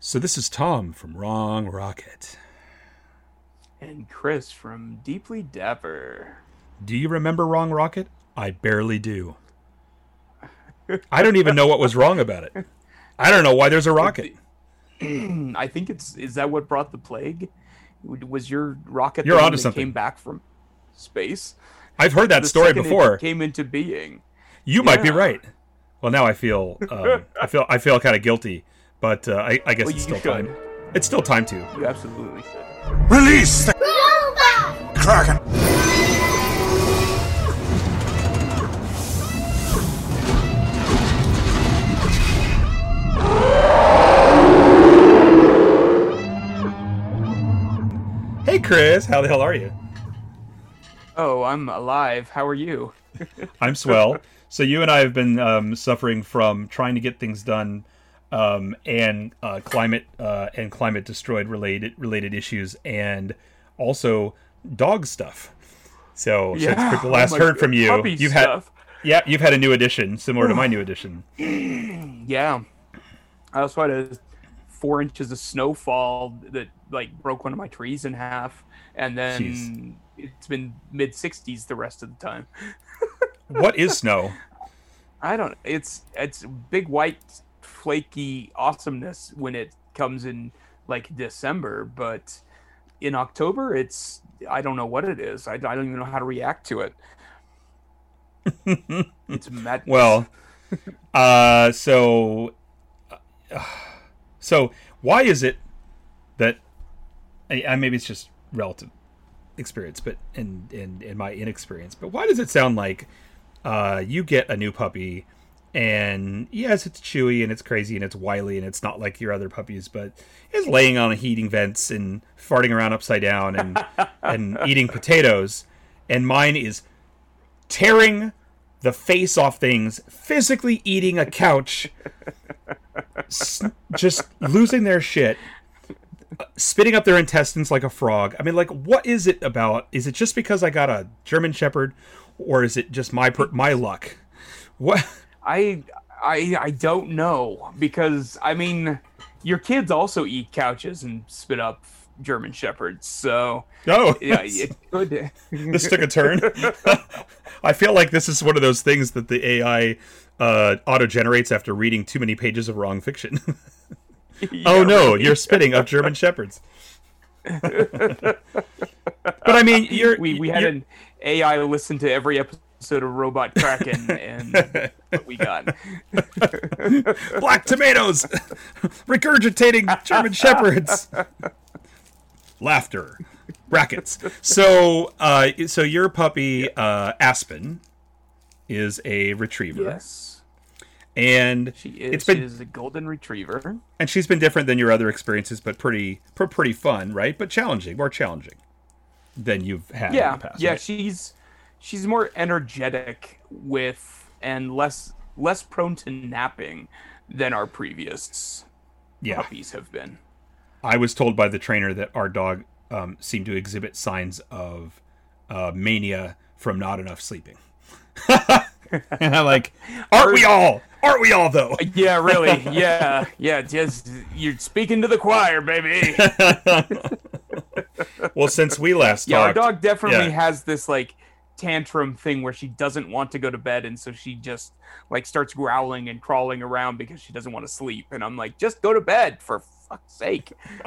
So this is Tom from Wrong Rocket. And Chris from Deeply Dapper. Do you remember Wrong Rocket? I barely do. I don't even know what was wrong about it. I don't know why there's a rocket. I think it's is that what brought the plague? Was your rocket You're onto that something. came back from space? I've heard that The story before. came into being. You might be right. Well, now I feel um, I feel I feel kind of guilty, but uh, I, I guess Well, it's still should. time. It's still time to. You absolutely should. Release the Kraken! Hey, Chris, how the hell are you? Oh, I'm alive. How are you? I'm swell. so you and I have been um, suffering from trying to get things done, um, and uh, climate uh, and climate destroyed related related issues, and also dog stuff. So Yeah, since we oh last my heard God, from you, puppy you've stuff. had yeah, you've had a new edition similar to my new edition. Yeah. I also had a four inches of snowfall that like broke one of my trees in half, and then Jeez. it's been mid 60s the rest of the time. What is snow? I don't. It's it's big white flaky awesomeness when it comes in like December, but in October it's I don't know what it is. I, I don't even know how to react to it. it's mad. Well, uh, so, uh, so why is it that I, I maybe it's just relative experience, but in in in my inexperience, but why does it sound like uh, you get a new puppy? And yes, it's chewy and it's crazy and it's wily and it's not like your other puppies, but it's laying on heating vents and farting around upside down and and eating potatoes. And mine is tearing the face off things, physically eating a couch, s- just losing their shit, spitting up their intestines like a frog. I mean, like, what is it about? Is it just because I got a German Shepherd, or is it just my per- my luck? What? I I I don't know because I mean your kids also eat couches and spit up German shepherds, so Oh, yeah, it could. this took a turn. I feel like this is one of those things that the AI uh, auto generates after reading too many pages of wrong fiction. oh no, you're spitting up German shepherds. but I mean, you're we we had an AI listen to every episode of Robot Kraken, and what we got. black tomatoes, regurgitating German shepherds. Laughter, brackets. So, uh, so your puppy uh, Aspen is a retriever, Yes, and she is. It's been is a golden retriever. and she's been different than your other experiences, but pretty, pretty fun, right? But challenging, more challenging than you've had in Yeah, the past. yeah. right? She's she's more energetic with and less less prone to napping than our previous yeah. puppies have been. I was told by the trainer that our dog um, seemed to exhibit signs of uh, mania from not enough sleeping. and I'm like, aren't we all? Aren't we all though? Yeah, really. Yeah, yeah. Just you're speaking to the choir, baby. Well, since we last talked. Yeah, our dog definitely yeah. has this like tantrum thing where she doesn't want to go to bed, and so she just like starts growling and crawling around because she doesn't want to sleep. And I'm like, just go to bed for fuck's sake.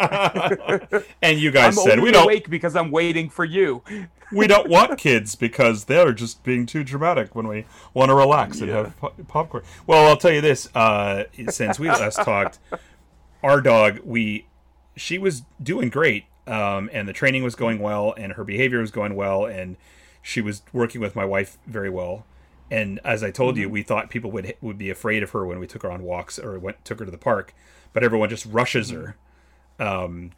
and you guys I'm said we don't wake because I'm waiting for you. we don't want kids because they're just being too dramatic when we want to relax and Yeah. have po- popcorn. Well, I'll tell you this: uh, since we last talked, our dog we she was doing great, um, and the training was going well, and her behavior was going well, and she was working with my wife very well. And as I told you, mm-hmm. we thought people would would be afraid of her when we took her on walks or went took her to the park, but everyone just rushes mm-hmm. her um,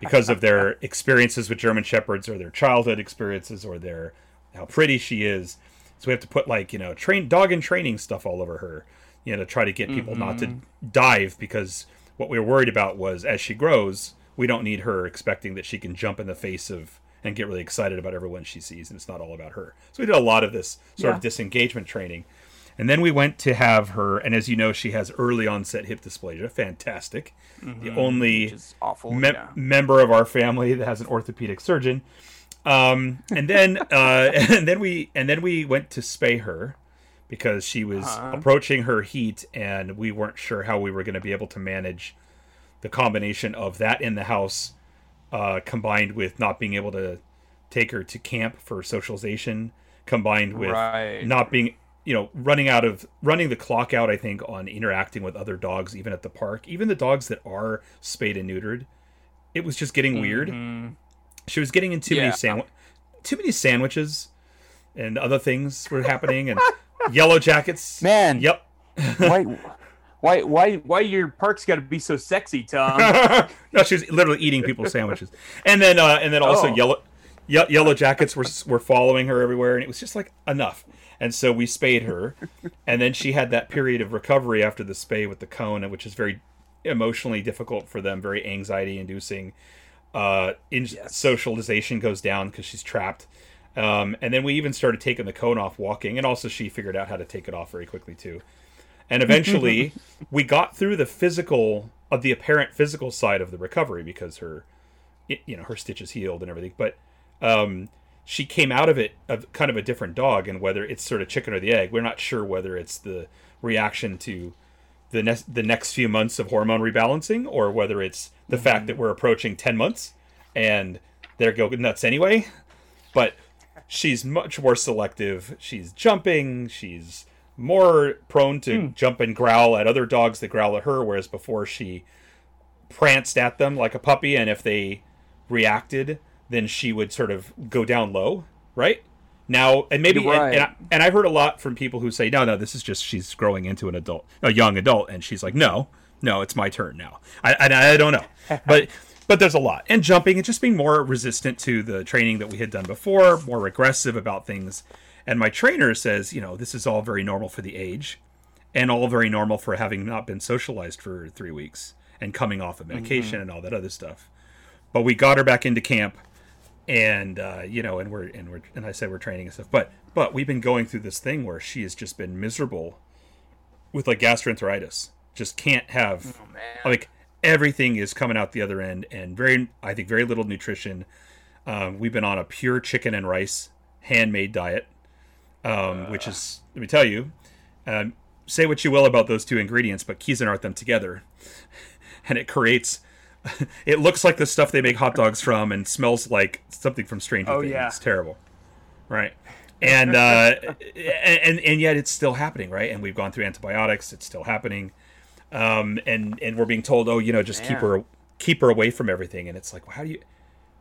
because of their experiences with German shepherds or their childhood experiences or their how pretty she is. So we have to put like you know train dog and training stuff all over her, you know, to try to get people not to mm-hmm. dive because what we were worried about was as she grows, we don't need her expecting that she can jump in the face of and get really excited about everyone she sees, and it's not all about her. So we did a lot of this sort of disengagement training. And then we went to have her, and as you know, she has early onset hip dysplasia. Fantastic. The only awful. mem- yeah. member of our family that has an orthopedic surgeon. Um, and then uh, and then we and then we went to spay her because she was Uh-huh. approaching her heat, and we weren't sure how we were going to be able to manage the combination of that in the house, uh, combined with not being able to take her to camp for socialization, combined with Right. not being you know running out of running the clock out i think on interacting with other dogs even at the park. Even the dogs that are spayed and neutered it was just getting weird. She was getting in too many sandwich too many sandwiches and other things were happening and yellow jackets. Man. yep. Why, why, why, why your park's got to be so sexy, Tom? no she was literally eating people's sandwiches and then uh and then also Oh. yellow ye- yellow jackets were were following her everywhere and it was just like enough and so we spayed her and then she had that period of recovery after the spay with the cone which is very emotionally difficult for them very anxiety inducing uh in Yes. socialization goes down because she's trapped um and then we even started taking the cone off walking and also she figured out how to take it off very quickly too and eventually we got through the physical of the apparent physical side of the recovery because her you know her stitches healed and everything. But um she came out of it of kind of a different dog and whether it's sort of chicken or the egg. We're not sure whether it's the reaction to the next the next few months of hormone rebalancing or whether it's the fact that we're approaching 10 months and they're go nuts anyway. But she's much more selective. She's jumping. She's more prone to hmm. jump and growl at other dogs that growl at her whereas before she pranced at them like a puppy and if they reacted then she would sort of go down low right? Now and maybe You're and, and, I, right. and i've heard a lot from people who say no no this is just she's growing into an adult a young adult and she's like no no it's my turn now. I i, I don't know. But but there's a lot. And jumping and just being more resistant to the training that we had done before more regressive about things and my trainer says you know this is all very normal for the age and all very normal for having not been socialized for three weeks and coming off of medication and all that other stuff. But we got her back into camp, and uh, you know, and we're and we're and I said we're training and stuff. But but we've been going through this thing where she has just been miserable with like gastroenteritis. Just can't have Oh, like everything is coming out the other end, and very I think very little nutrition. Um, we've been on a pure chicken and rice handmade diet, um, which is let me tell you, um, say what you will about those two ingredients, but Cuisinart them together, and it creates. It looks like the stuff they make hot dogs from, and smells like something from Stranger Oh, Things. yeah. It's terrible, right? And uh, and and yet it's still happening, right? And we've gone through antibiotics; it's still happening. Um, and and we're being told, oh, you know, just keep her keep her away from everything. And it's like, well, how do you?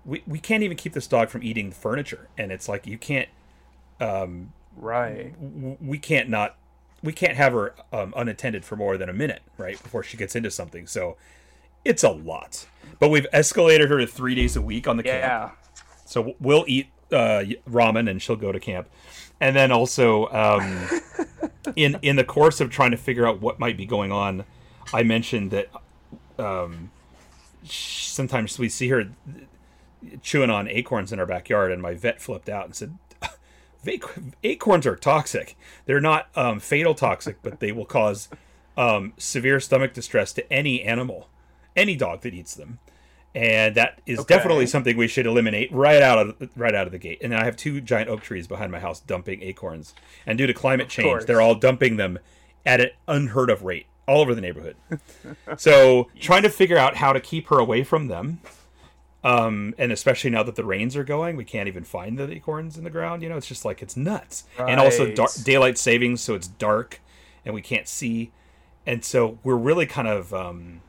We we can't even keep this dog from eating furniture, and it's like you can't right. we can't not we can't have her um, unattended for more than a minute right before she gets into something so it's a lot but we've escalated her to three days a week on the camp Yeah. so we'll eat uh, ramen and she'll go to camp and then also um, in in the course of trying to figure out what might be going on i mentioned that um, sometimes we see her chewing on acorns in our backyard and my vet flipped out and said "Vac- acorns are toxic they're not um, fatal toxic but they will cause um, severe stomach distress to any animal any dog that eats them and that is Okay. definitely something we should eliminate right out of right out of the gate. And I have two giant oak trees behind my house dumping acorns, and due to climate change, they're all dumping them at an unheard of rate all over the neighborhood. so trying to figure out how to keep her away from them, um, and especially now that the rains are going, we can't even find the acorns in the ground. You know, it's just like it's nuts. And also Right. dark, daylight savings, so it's dark and we can't see, and so we're really kind of. Um,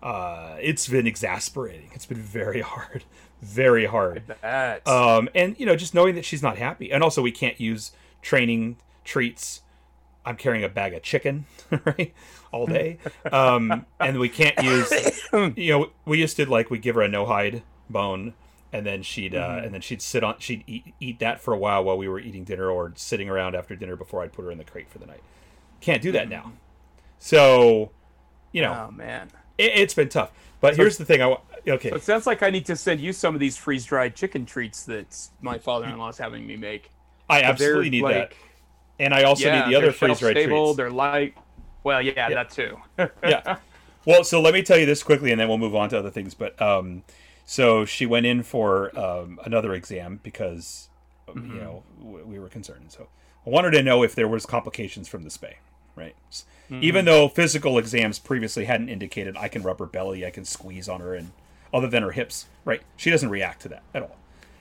uh, it's been exasperating. It's been very hard, very hard. Um, and you know, just knowing that she's not happy, and also we can't use training treats. I'm carrying a bag of chicken, right, all day, um, and we can't use. You know, we just did like we give her a no hide bone, and then she'd uh, and then she'd sit on she'd eat, eat that for a while while we were eating dinner or sitting around after dinner before I'd put her in the crate for the night. Can't do that now. So, you know, oh man. it, it's been tough. But here's the thing. I okay. So it sounds like I need to send you some of these freeze dried chicken treats that my father in law is having me make. I absolutely need that. and I also yeah, need the other freeze dried treats. They're light. Well, yeah, that too. yeah. Well, so let me tell you this quickly, and then we'll move on to other things. But um, so she went in for um, another exam because Mm-hmm. you know we were concerned. So I wanted to know if there was complications from the spay, right? Mm-hmm. Even though physical exams previously hadn't indicated I can rub her belly, I can squeeze on her, and other than her hips, right? She doesn't react to that at all.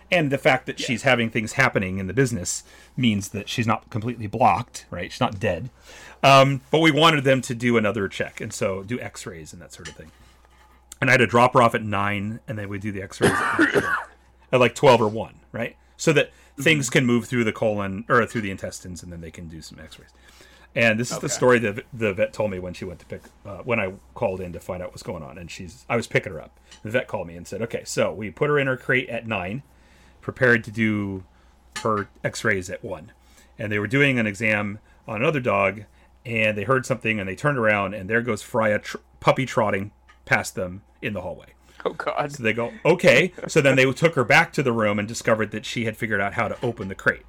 And the fact that she's having things happening in the business means that she's not completely blocked, right? She's not dead. Um, but we wanted them to do another check, and so do X-rays and that sort of thing. And I had to drop her off at nine, and then we do the X-rays at, at like twelve or one, right? So that things can move through the colon or through the intestines, and then they can do some X-rays. And this is the story that the vet told me when she went to pick uh, when I called in to find out what's going on. And she's I was picking her up. The vet called me and said, "Okay, so we put her in her crate at nine, prepared to do her X-rays at one, and they were doing an exam on another dog, and they heard something, and they turned around, and there goes Freya tr- puppy trotting past them in the hallway. oh God. So they go, okay. So then they took her back to the room and discovered that she had figured out how to open the crate.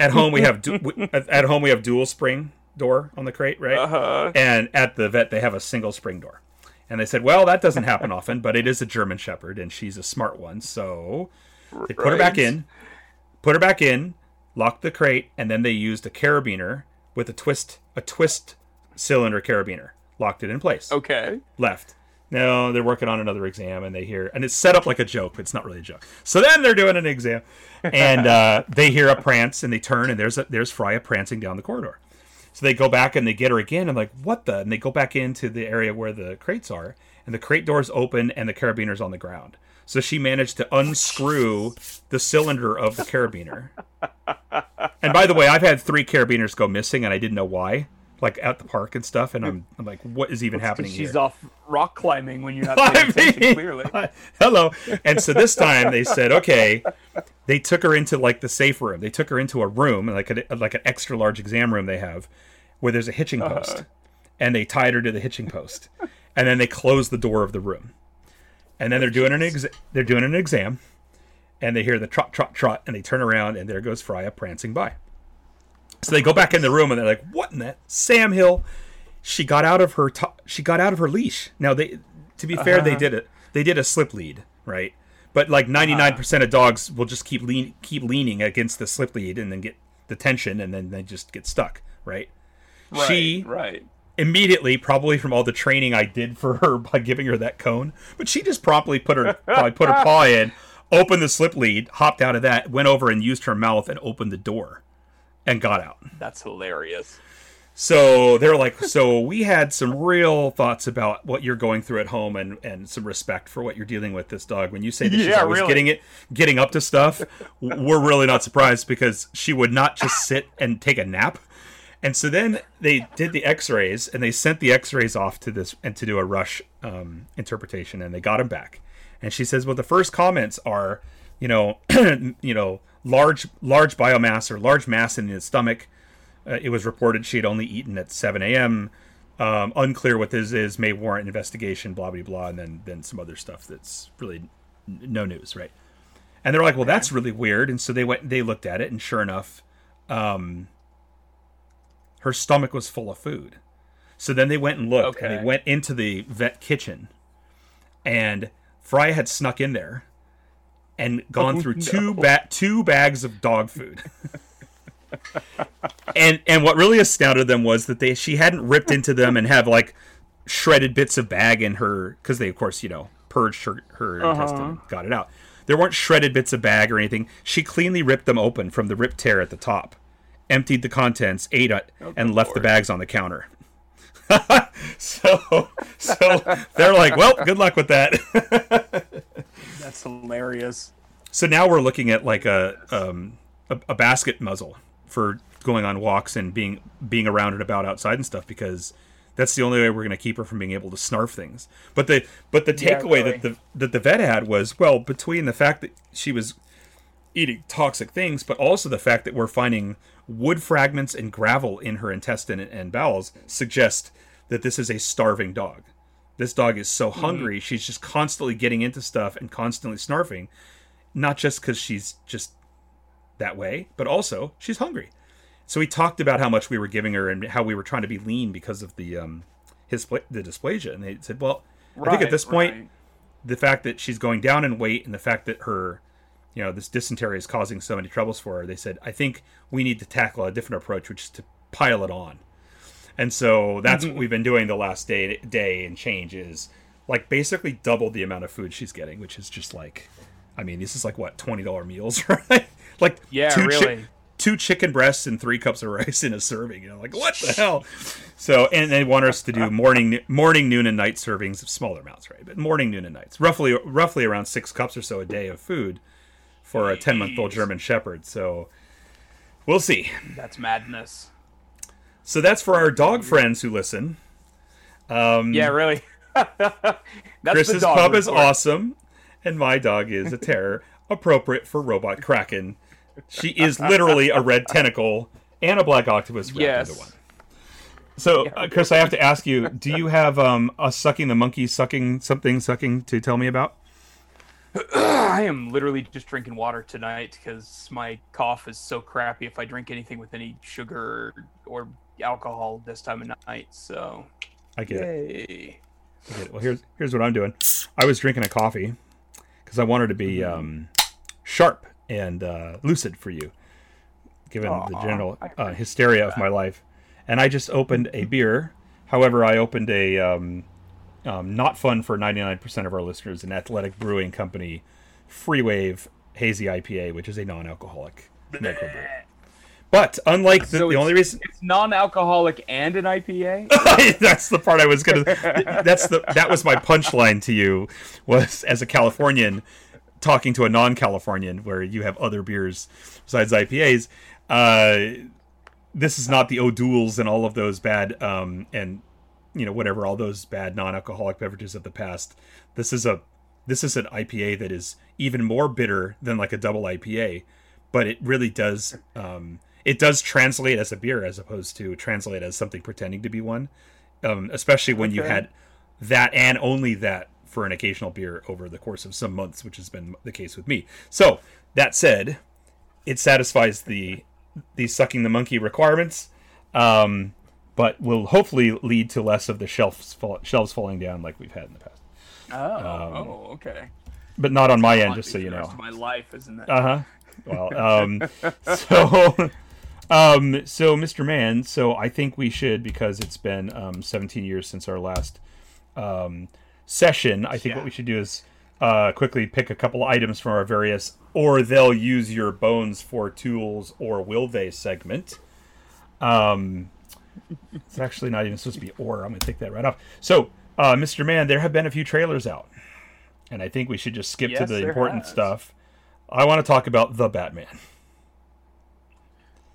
At home we have du- at at home we have dual spring door on the crate, right? Uh-huh. And at the vet they have a single spring door. And they said, well, that doesn't happen often, but it is a German Shepherd, and she's a smart one. So they put her back in, put her back in, locked the crate, and then they used a carabiner with a twist a twist cylinder carabiner, locked it in place Okay. left. No, they're working on another exam, and they hear, and it's set up like a joke, but it's not really a joke. So then they're doing an exam, and uh, they hear a prance, and they turn, and there's a, there's Freya prancing down the corridor. So they go back and they get her again. I'm like, what the? And they go back into the area where the crates are, and the crate doors open, and the carabiner's on the ground. So she managed to unscrew the cylinder of the carabiner. And by the way, I've had three carabiners go missing, and I didn't know why, like at the park and stuff. And I'm, I'm like, what is even happening She's here? off rock climbing when you're not paying attention. clearly. hello. And so this time they said, okay, they took her into like the safe room. They took her into a room, like a, like an extra large exam room they have, where there's a hitching uh-huh. post, and they tied her to the hitching post, and then they closed the door of the room, and then they're doing an ex- they're doing an exam, and they hear the trot trot trot, and they turn around, and there goes Freya prancing by. So they go back in the room, and they're like, "What in that Sam Hill?" She got out of her to- she got out of her leash. Now they, to be fair, they uh-huh. did it. They did a slip lead, right? But like uh-huh. ninety nine percent of dogs will just keep lean keep leaning against the slip lead and then get the tension, and then they just get stuck, right? Right, she right. Immediately, probably from all the training I did for her by giving her that cone, but she just promptly put her probably put her paw in, opened the slip lead, hopped out of that, went over and used her mouth and opened the door, and got out. That's hilarious. So they're like, so we had some real thoughts about what you're going through at home and, and some respect for what you're dealing with this dog. When you say that she's Yeah, always really. getting it, getting up to stuff, we're really not surprised because she would not just sit and take a nap. And so then they did the X-rays and they sent the X-rays off to this and to do a rush um, interpretation and they got him back. And she says, well, the first comments are, you know, you know, large large biomass or large mass in his stomach. Uh, it was reported she had only eaten at 7 a.m. Um, unclear what this is, may warrant investigation, blah, blah, blah, and then, then some other stuff that's really n- no news, right? And they're like, well, that's really weird. And so they went, they looked at it, and sure enough, um, her stomach was full of food. So then they went and looked, and Okay. they went into the vet kitchen, and Fry had snuck in there and gone Oh, through no. two ba- two bags of dog food. and and what really astounded them was that they she hadn't ripped into them and have like shredded bits of bag in her because they of course you know purged her her uh-huh. intestine got it out there weren't shredded bits of bag or anything she cleanly ripped them open from the rip tear at the top emptied the contents ate it and left the bags on the counter so so they're like well good luck with that That's hilarious. So now we're looking at like a um, a, a basket muzzle for going on walks and being being around and about outside and stuff because that's the only way we're going to keep her from being able to snarf things. But the but the Yeah, takeaway really. that the that the vet had was well between the fact that she was eating toxic things, but also the fact that we're finding wood fragments and gravel in her intestine and, bowels suggest that this is a starving dog. This dog is so hungry, she's just constantly getting into stuff and constantly snarfing, not just because she's just that way, but also she's hungry. so we talked about how much we were giving her and how we were trying to be lean because of the um his the dysplasia, and they said, well, I think at this point right. the fact that she's going down in weight and the fact that her you know this dysentery is causing so many troubles for her they said i think we need to tackle a different approach which is to pile it on. And so that's what mm-hmm. we've been doing the last day day and change is like basically double the amount of food she's getting which is just like i mean this is like what $20 meals right? Like Yeah, two chi- really. two chicken breasts and three cups of rice in a serving you know like what the hell? So and they want us to do morning morning noon and night servings of smaller amounts right? But morning noon and nights roughly roughly around six cups or so a day of food for a 10 month old german shepherd so we'll see That's madness. so that's for our dog friends who listen Yeah, really. That's the chris's pup is awesome and my dog is a terror appropriate for robot kraken she is literally a red tentacle and a black octopus wrapped Yes. into one So, uh, Chris, I have to ask you: Do you have um, us sucking the monkey sucking something sucking to tell me about? I am literally just drinking water tonight because my cough is so crappy if I drink anything with any sugar or alcohol this time of night. So, I get it. I get it. Well, here's here's what I'm doing. I was drinking a coffee because I wanted to be um, sharp and uh, lucid for you, given the general uh, hysteria of my life. And I just opened a beer. However, I opened a um, um, not fun for 99% of our listeners, an Athletic Brewing Company Freewave Hazy IPA, which is a non-alcoholic microbrew. But unlike the, So the only reason It's non-alcoholic and an IPA. that's the part I was gonna. That's the that was my punchline to you was as a Californian talking to a non-Californian where you have other beers besides IPAs. Uh, this is not the O'Doul's and all of those bad um, and you know whatever all those bad non-alcoholic beverages of the past. This is a this is an IPA that is even more bitter than like a double IPA, but it really does um, it does translate as a beer as opposed to translate as something pretending to be one. Um, especially when you had that and only that for an occasional beer over the course of some months, which has been the case with me. So that said, it satisfies the the sucking the monkey requirements, um, but will hopefully lead to less of the shelves fall, shelves falling down like we've had in the past. Oh, Um, oh, okay. But not on my end, just so you know. my life, isn't that. Uh huh. Well, um, so, um, so Mr. Man, so I think we should because it's been um, 17 years since our last um, session. I think Yeah. what we should do is uh, quickly pick a couple items from our various, or they'll use your bones for tools, or will they segment. Um, it's actually not even supposed to be or. I'm going to take that right off. So, uh, Mr. Man, there have been a few trailers out, and I think we should just skip to the important has. stuff. I want to talk about the Batman,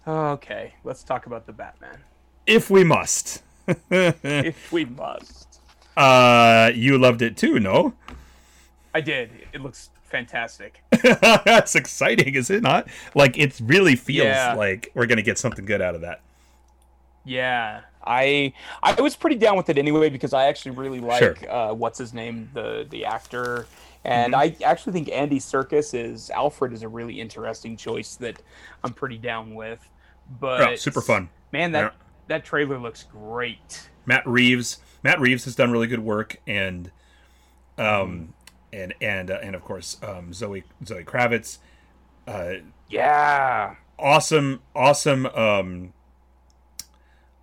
Okay, let's talk about the Batman, if we must. if we must. uh, you loved it too, no? I did. It looks fantastic. That's exciting, is it not? Like it really feels Yeah. like we're gonna get something good out of that. Yeah, I I was pretty down with it anyway because I actually really like Sure. uh, what's his name the the actor, and I actually think Andy Serkis is Alfred is a really interesting choice that I'm pretty down with. But Oh, super fun. man. That Yeah. that trailer looks great. Matt Reeves. Matt Reeves has done really good work, and um, and and uh, and of course um, Zoe Zoe Kravitz. Uh, Yeah, awesome, awesome. Um,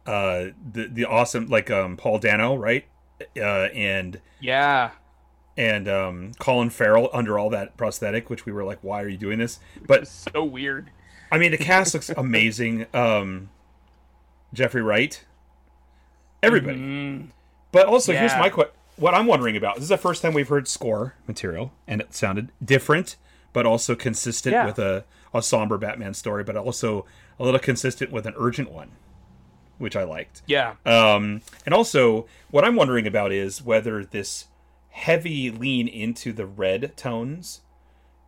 uh, the the awesome like um Paul Dano, right? Uh, and yeah. and um, Colin Farrell under all that prosthetic, which we were like, why are you doing this? But so weird. I mean, the cast looks amazing. Um, Jeffrey Wright, everybody. Mm, But also, here's my question: What I'm wondering about this is the first time we've heard score material, and it sounded different, but also consistent Yeah. with a a somber Batman story, but also a little consistent with an urgent one, which I liked. yeah. Um, and also, what I'm wondering about is whether this heavy lean into the red tones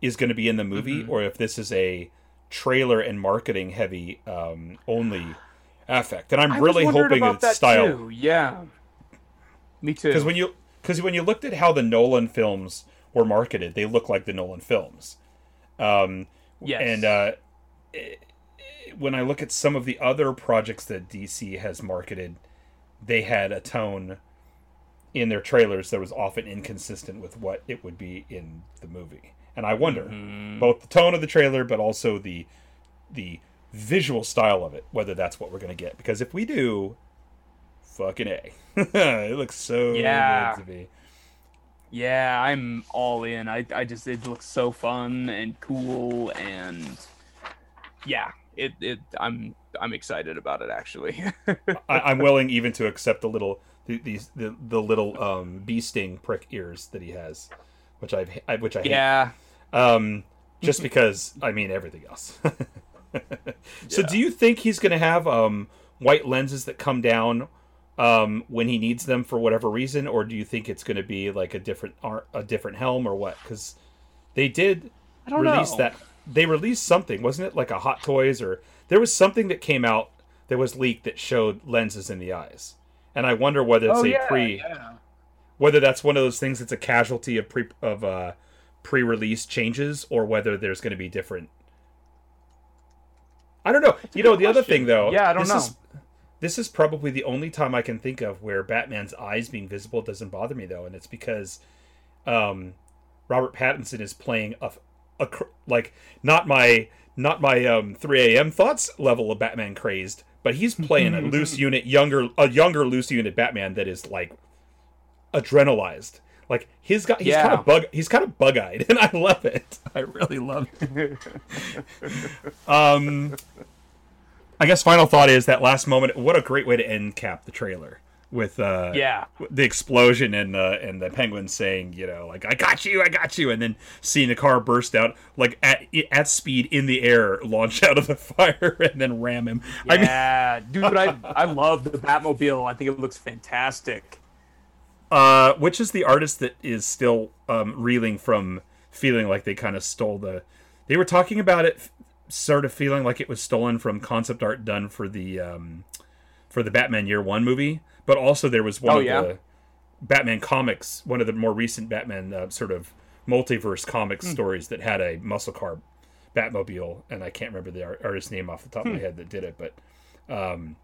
is going to be in the movie, Mm-hmm. or if this is a trailer and marketing heavy um, only affect. And I'm I really hoping it's that style Too. Yeah. Me too. because when you because when you looked at how the Nolan films were marketed, they look like the Nolan films. Um, yes. and uh, it, when I look at some of the other projects that DC has marketed, they had a tone in their trailers that was often inconsistent with what it would be in the movie. And I wonder mm-hmm. both the tone of the trailer, but also the the visual style of it, whether that's what we're gonna get. Because if we do, fucking a, it looks so Yeah. good to me. Yeah, I'm all in. I, I just it looks so fun and cool and yeah, it, it I'm I'm excited about it actually. I, I'm willing even to accept the little the, these the, the little um, bee sting prick ears that he has, which I've I, which I hate. yeah. Um, just because I mean everything else. so, Yeah. do you think he's going to have um, white lenses that come down um, when he needs them for whatever reason, or do you think it's going to be like a different a different helm or what? Because they did I don't release know. that they released something, wasn't it? Like a Hot Toys or there was something that came out that was leaked that showed lenses in the eyes, and I wonder whether it's oh, a yeah, pre yeah. whether that's one of those things that's a casualty of pre of uh, pre-release changes or whether there's going to be different I don't know. You know, the other thing though, Yeah, I don't this know. Is, this is probably the only time I can think of where Batman's eyes being visible doesn't bother me though, and it's because um, Robert Pattinson is playing a, like not my not my um 3 a.m. thoughts level of Batman crazed, but he's playing a loose unit, younger a younger loose unit Batman that is like adrenalized. Like he's got he's Yeah. kind of bug he's kind of bug eyed, and I love it. I really love it. um, I guess final thought is that last moment. What a great way to end cap the trailer with uh Yeah. the explosion and uh, and the penguin saying you know like I got you I got you and then seeing the car burst out like at at speed in the air launch out of the fire and then ram him. I mean, Yeah, dude, I I love the Batmobile. I think it looks fantastic. uh, which is the artist that is still um, reeling from feeling like they kind of stole the. They were talking about it, sort of feeling like it was stolen from concept art done for the um, for the Batman Year One movie, but also there was one Oh, of yeah? the Batman comics, one of the more recent Batman uh, sort of multiverse comics Hmm. stories that had a muscle car Batmobile, and I can't remember the art- artist's name off the top of Hmm. my head that did it, but um,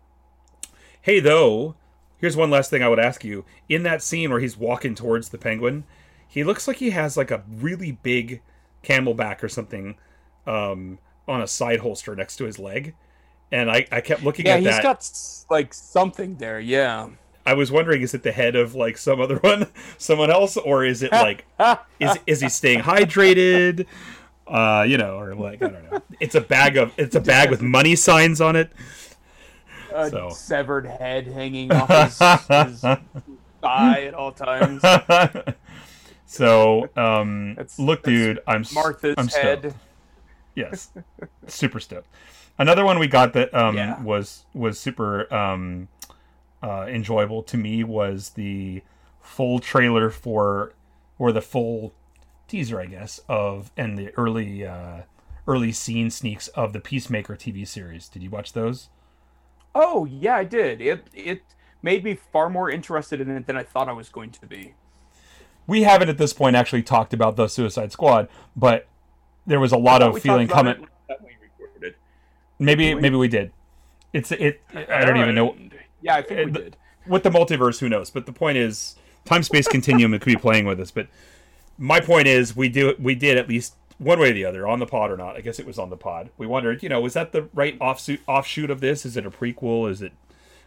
hey, though, here's one last thing I would ask you. In that scene where he's walking towards the penguin, he looks like he has like a really big camelback or something um, on a side holster next to his leg. And I, I kept looking at it. Yeah, he's that. got like something there. Yeah. I was wondering, is it the head of like some other one, someone else, or is it like, is is he staying hydrated? Uh, you know, or like I don't know. It's a bag of it's a bag with money signs on it. A So. severed head hanging off his, his thigh at all times. so, um, That's- look, that's dude, I'm Martha's I'm stoked. head. Yes, super stoked. Another one we got that um, Yeah. was was super um, uh, enjoyable to me was the full trailer for, or the full teaser, I guess, of and the early uh, early scene sneaks of the Peacemaker TV series. Did you watch those? Oh yeah, I did. It it made me far more interested in it than I thought I was going to be. We haven't at this point actually talked about the Suicide Squad, but there was a lot of feeling coming. it last time we recorded. Maybe maybe we did. It's it. I don't even know. Yeah, I think we Uh, did. with the multiverse, who knows? But the point is, time space continuum it could be playing with us. But my point is, we do we did at least one way or the other on the pod or not. I guess it was on the pod. We wondered, you know, was that the right offsuit offshoot of this? Is it a prequel? Is it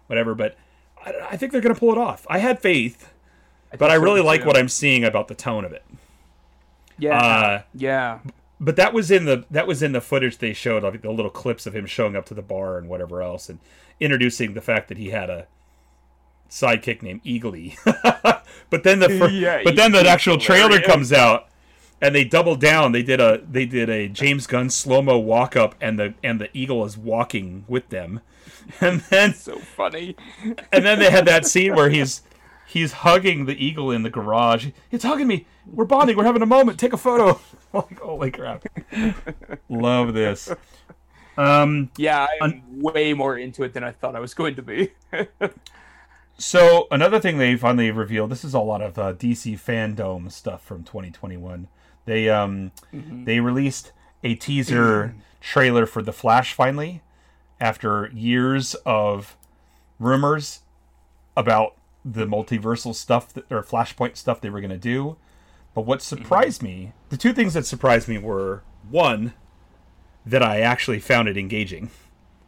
whatever? But I, I think they're going to pull it off. I had faith, but I really like what I'm seeing about the tone of it. Yeah, Uh, yeah. But that was in the that was in the footage they showed of the little clips of him showing up to the bar and whatever else and introducing the fact that he had a sidekick named Eagly. but then the fir- Yeah, but then the actual trailer comes out and they doubled down. They did a they did a James Gunn slow mo walk up and the and the eagle is walking with them. And then So funny. and then they had that scene where he's he's hugging the eagle in the garage. It's hugging me. We're bonding. We're having a moment. Take a photo. like holy crap. Love this. Um Yeah, I'm way more into it than I thought I was going to be. so another thing they finally revealed, this is a lot of uh, DC fandom stuff from 2021. They um they released a teaser trailer for The Flash finally. after years of rumors about the multiversal stuff that, or Flashpoint stuff they were going to do. But what mm-hmm. surprised me, the two things that surprised me were one, that I actually found it engaging.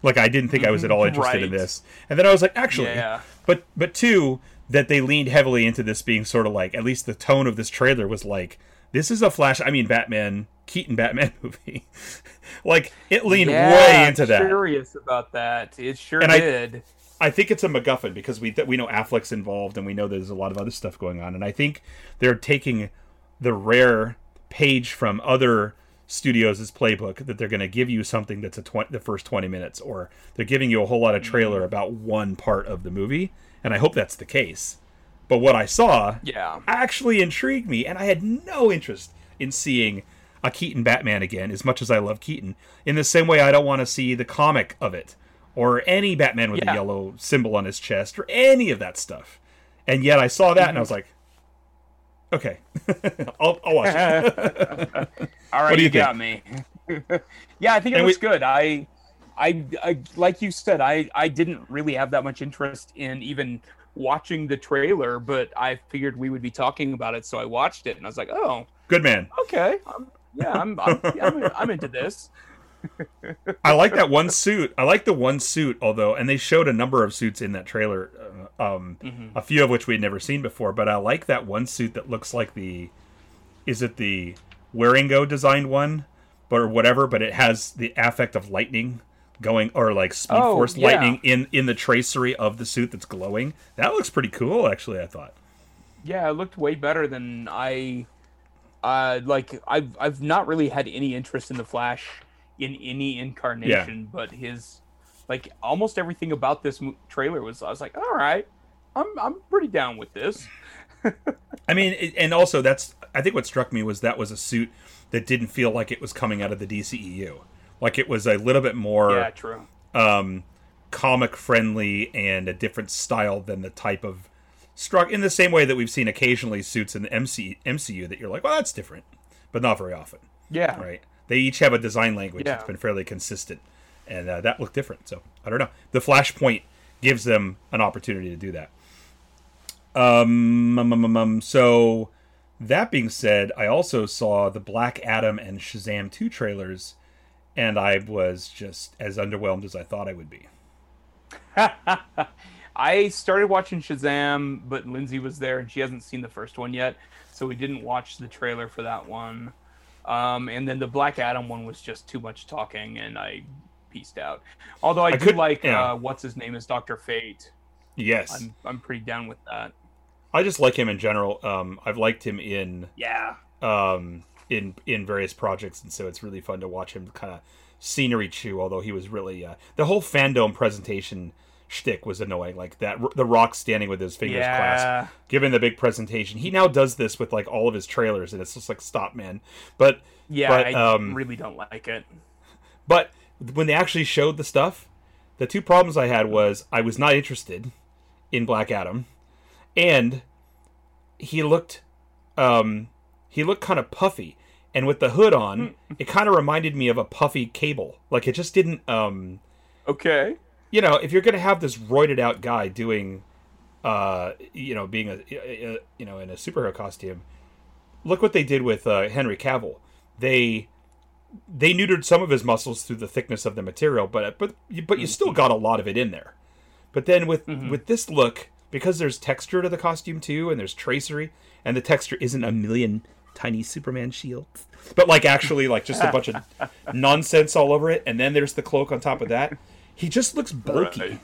Like I didn't think I was at mm-hmm. all interested in this. And then I was like, actually, Yeah. but but two, that they leaned heavily into this being sort of like at least the tone of this trailer was like, this is a Flash. I mean, Batman, Keaton Batman movie. like it leaned Yeah, way into that. I'm Curious about that. It sure And did. I think it's a MacGuffin because we th- we know Affleck's involved and we know there's a lot of other stuff going on, and I think they're taking the rare page from other studios' playbook that they're going to give you something that's a tw- the first 20 minutes, or they're giving you a whole lot of trailer about one part of the movie, and I hope that's the case. But what I saw Yeah. actually intrigued me, and I had no interest in seeing a Keaton Batman again, as much as I love Keaton. In the same way, I don't want to see the comic of it, or any Batman with a yellow symbol on his chest, or any of that stuff. And yet, I saw that, and I mm-hmm. was like, okay, I'll, I'll watch it. All right, do you you, got me. yeah, I think it And looks we- good. I, I, I, like you said, I, I didn't really have that much interest in even watching the trailer, but I figured we would be talking about it, so I watched it, and I was like, oh, Good man. okay, I'm, yeah, I'm, I'm, yeah, I'm, I'm into this. I like that one suit. I like the one suit, although, and they showed a number of suits in that trailer, uh, um, a few of which we'd never seen before. But I like that one suit that looks like the, is it the Waringo designed one, but or whatever? But it has the affect of lightning going, or like Speed Oh, Force yeah. lightning in in the tracery of the suit that's glowing. That looks pretty cool, actually. I thought. Yeah, it looked way better than I. Uh, like I've I've not really had any interest in the Flash in any incarnation, but his like almost everything about this trailer was I was like, all right, I'm I'm pretty down with this. I mean, and also that's I think what struck me was that was a suit that didn't feel like it was coming out of the DCEU. Like it was a little bit more Yeah, true. um, comic friendly and a different style than the type of struck in the same way that we've seen occasionally suits in the MC, MCU that you're like, well, that's different, but not very often, Yeah, right? They each have a design language that's been fairly consistent, and uh, that looked different. So I don't know. The Flashpoint gives them an opportunity to do that. Um, um, um, um, um, so that being said, I also saw the Black Adam and Shazam 2 trailers, and I was just as underwhelmed as I thought I would be. I started watching Shazam, but Lindsay was there and she hasn't seen the first one yet, so we didn't watch the trailer for that one. Um, and then the Black Adam one was just too much talking, and I pieced out. Although I, I do could- like yeah. uh, what's his name is Doctor Fate. Yes. I'm I'm pretty down with that. I just like him in general. Um, I've liked him in Yeah. um, in in various projects, and so it's really fun to watch him kind of scenery chew. Although he was really uh, the whole fandom presentation shtick was annoying. Like that, the Rock standing with his fingers Yeah. clasped, giving the big presentation. He now does this with like all of his trailers, and it's just like stop, man. But Yeah, But, I um, really don't like it. But when they actually showed the stuff, the two problems I had was I was not interested in Black Adam, and he looked, um, he looked kind of puffy, and with the hood on, it kind of reminded me of a puffy cable. Like it just didn't, um, Okay. You know, if you're gonna have this roided out guy doing, uh, you know, being a, a, a you know, in a superhero costume, look what they did with uh, Henry Cavill. They they neutered some of his muscles through the thickness of the material, but but but you still got a lot of it in there. But then with with this look, because there's texture to the costume too, and there's tracery, and the texture isn't a million tiny Superman shields, but like actually like just a bunch of nonsense all over it, and then there's the cloak on top of that. He just looks bulky. Right.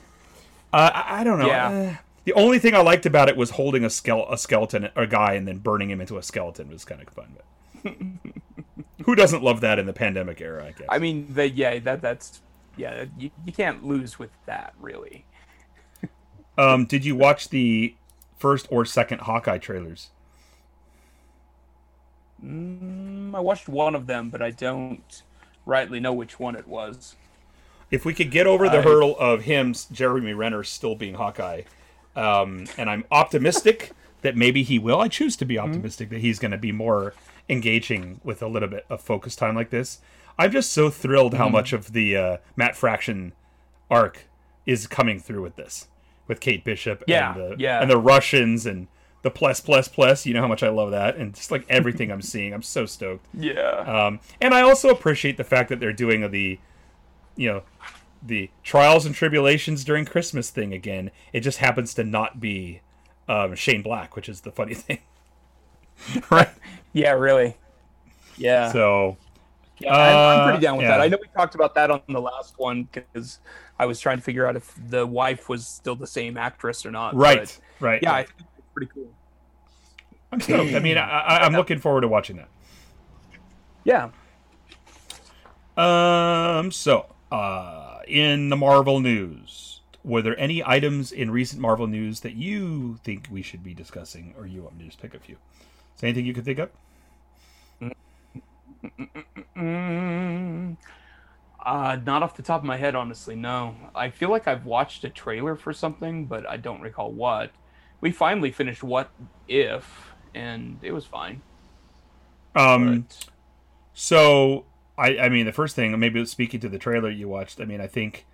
Uh, I, I don't know. Yeah. Eh. the only thing I liked about it was holding a, skele- a skeleton, a guy, and then burning him into a skeleton was kind of fun. But who doesn't love that in the pandemic era? I guess. I mean, the, yeah, that that's yeah, you, you can't lose with that really. um, did you watch the first or second Hawkeye trailers? Mm, I watched one of them, but I don't rightly know which one it was. If we could get over the I- hurdle of him, Jeremy Renner, still being Hawkeye, um, and I'm optimistic that maybe he will. I choose to be optimistic that he's going to be more engaging with a little bit of focus time like this. I'm just so thrilled how much of the uh, Matt Fraction arc is coming through with this, with Kate Bishop Yeah, and the yeah. and the Russians and the plus plus plus. You know how much I love that, and just like everything I'm seeing, I'm so stoked. Yeah. Um, and I also appreciate the fact that they're doing the, you know, the trials and tribulations during Christmas thing again. It just happens to not be um, Shane Black, which is the funny thing. right. yeah, really. Yeah. So Yeah, I'm, I'm Uh, pretty down with yeah. that. I know we talked about that on the last one because I was trying to figure out if the wife was still the same actress or not. right, right. yeah, I right. think it's pretty cool. I'm stoked. I mean, I, I, I'm looking forward to watching that. Yeah. Um. So, uh, in the Marvel news, were there any items in recent Marvel news that you think we should be discussing, or you want me to just pick a few? Is there anything you could think of? Uh, not off the top of my head, honestly. No, I feel like I've watched a trailer for something, but I don't recall what. We finally finished What If, and it was fine. Um. but- So, I, I mean, the first thing, maybe speaking to the trailer you watched, I mean, I think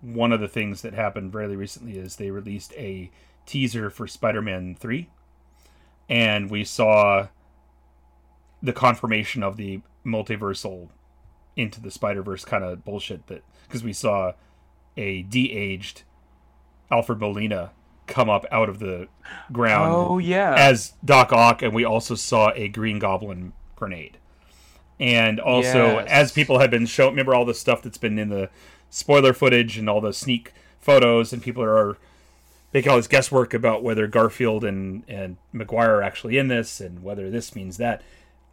one of the things that happened fairly recently is they released a teaser for Spider-Man Three, and we saw the confirmation of the multiversal into the Spider Verse kind of bullshit that because we saw a de-aged Alfred Molina come up out of the ground oh yeah. as Doc Ock, and we also saw a Green Goblin grenade. And also, Yes. as people have been shown, remember all the stuff that's been in the spoiler footage and all the sneak photos, and people are making all this guesswork about whether Garfield and and Maguire are actually in this, and whether this means that.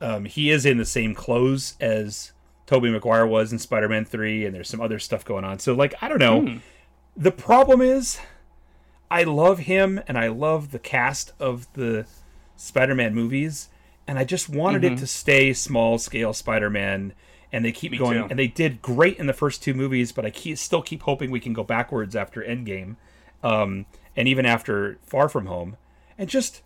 Um, he is in the same clothes as Tobey Maguire was in Spider-Man Three, and there's some other stuff going on. So, like, I don't know. The problem is, I love him and I love the cast of the Spider-Man movies, and I just wanted it to stay small scale Spider-Man. And they keep Me going, too. and they did great in the first two movies, but I keep, still keep hoping we can go backwards after Endgame, um, and even after Far From Home, and just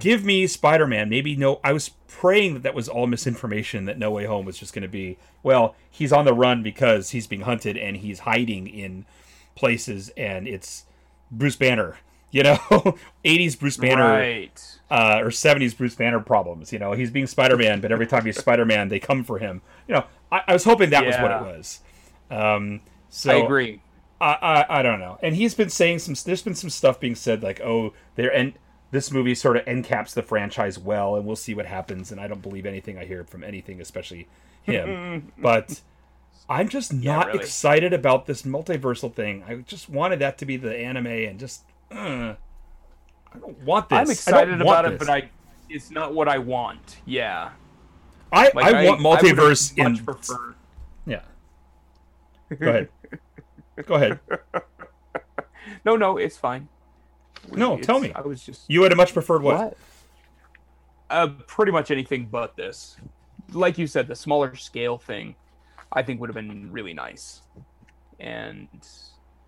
give me Spider-Man. Maybe no, I was praying that that was all misinformation. That No Way Home was just going to be well, he's on the run because he's being hunted and he's hiding in places, and it's Bruce Banner. You know, 80s Bruce Banner Right. uh, or 70s Bruce Banner problems. You know, he's being Spider Man, but every time he's Spider Man, they come for him. You know, I, I was hoping that was what it was. Um, so I agree. I, I I don't know. And he's been saying some. There's been some stuff being said like, oh, they're and this movie sort of end caps the franchise well, and we'll see what happens. And I don't believe anything I hear from anything, especially him. but I'm just not really. excited about this multiversal thing. I just wanted that to be the anime, and just I don't want this. I'm excited want about it, this. but I it's not what I want. Yeah. I, Like, I want would've multiverse much in preferred- yeah. Go ahead. Go ahead. No, no, it's fine. No, It's- tell me. I was just You would have much preferred what? Uh, pretty much anything but this. Like you said, the smaller scale thing, I think would have been really nice. And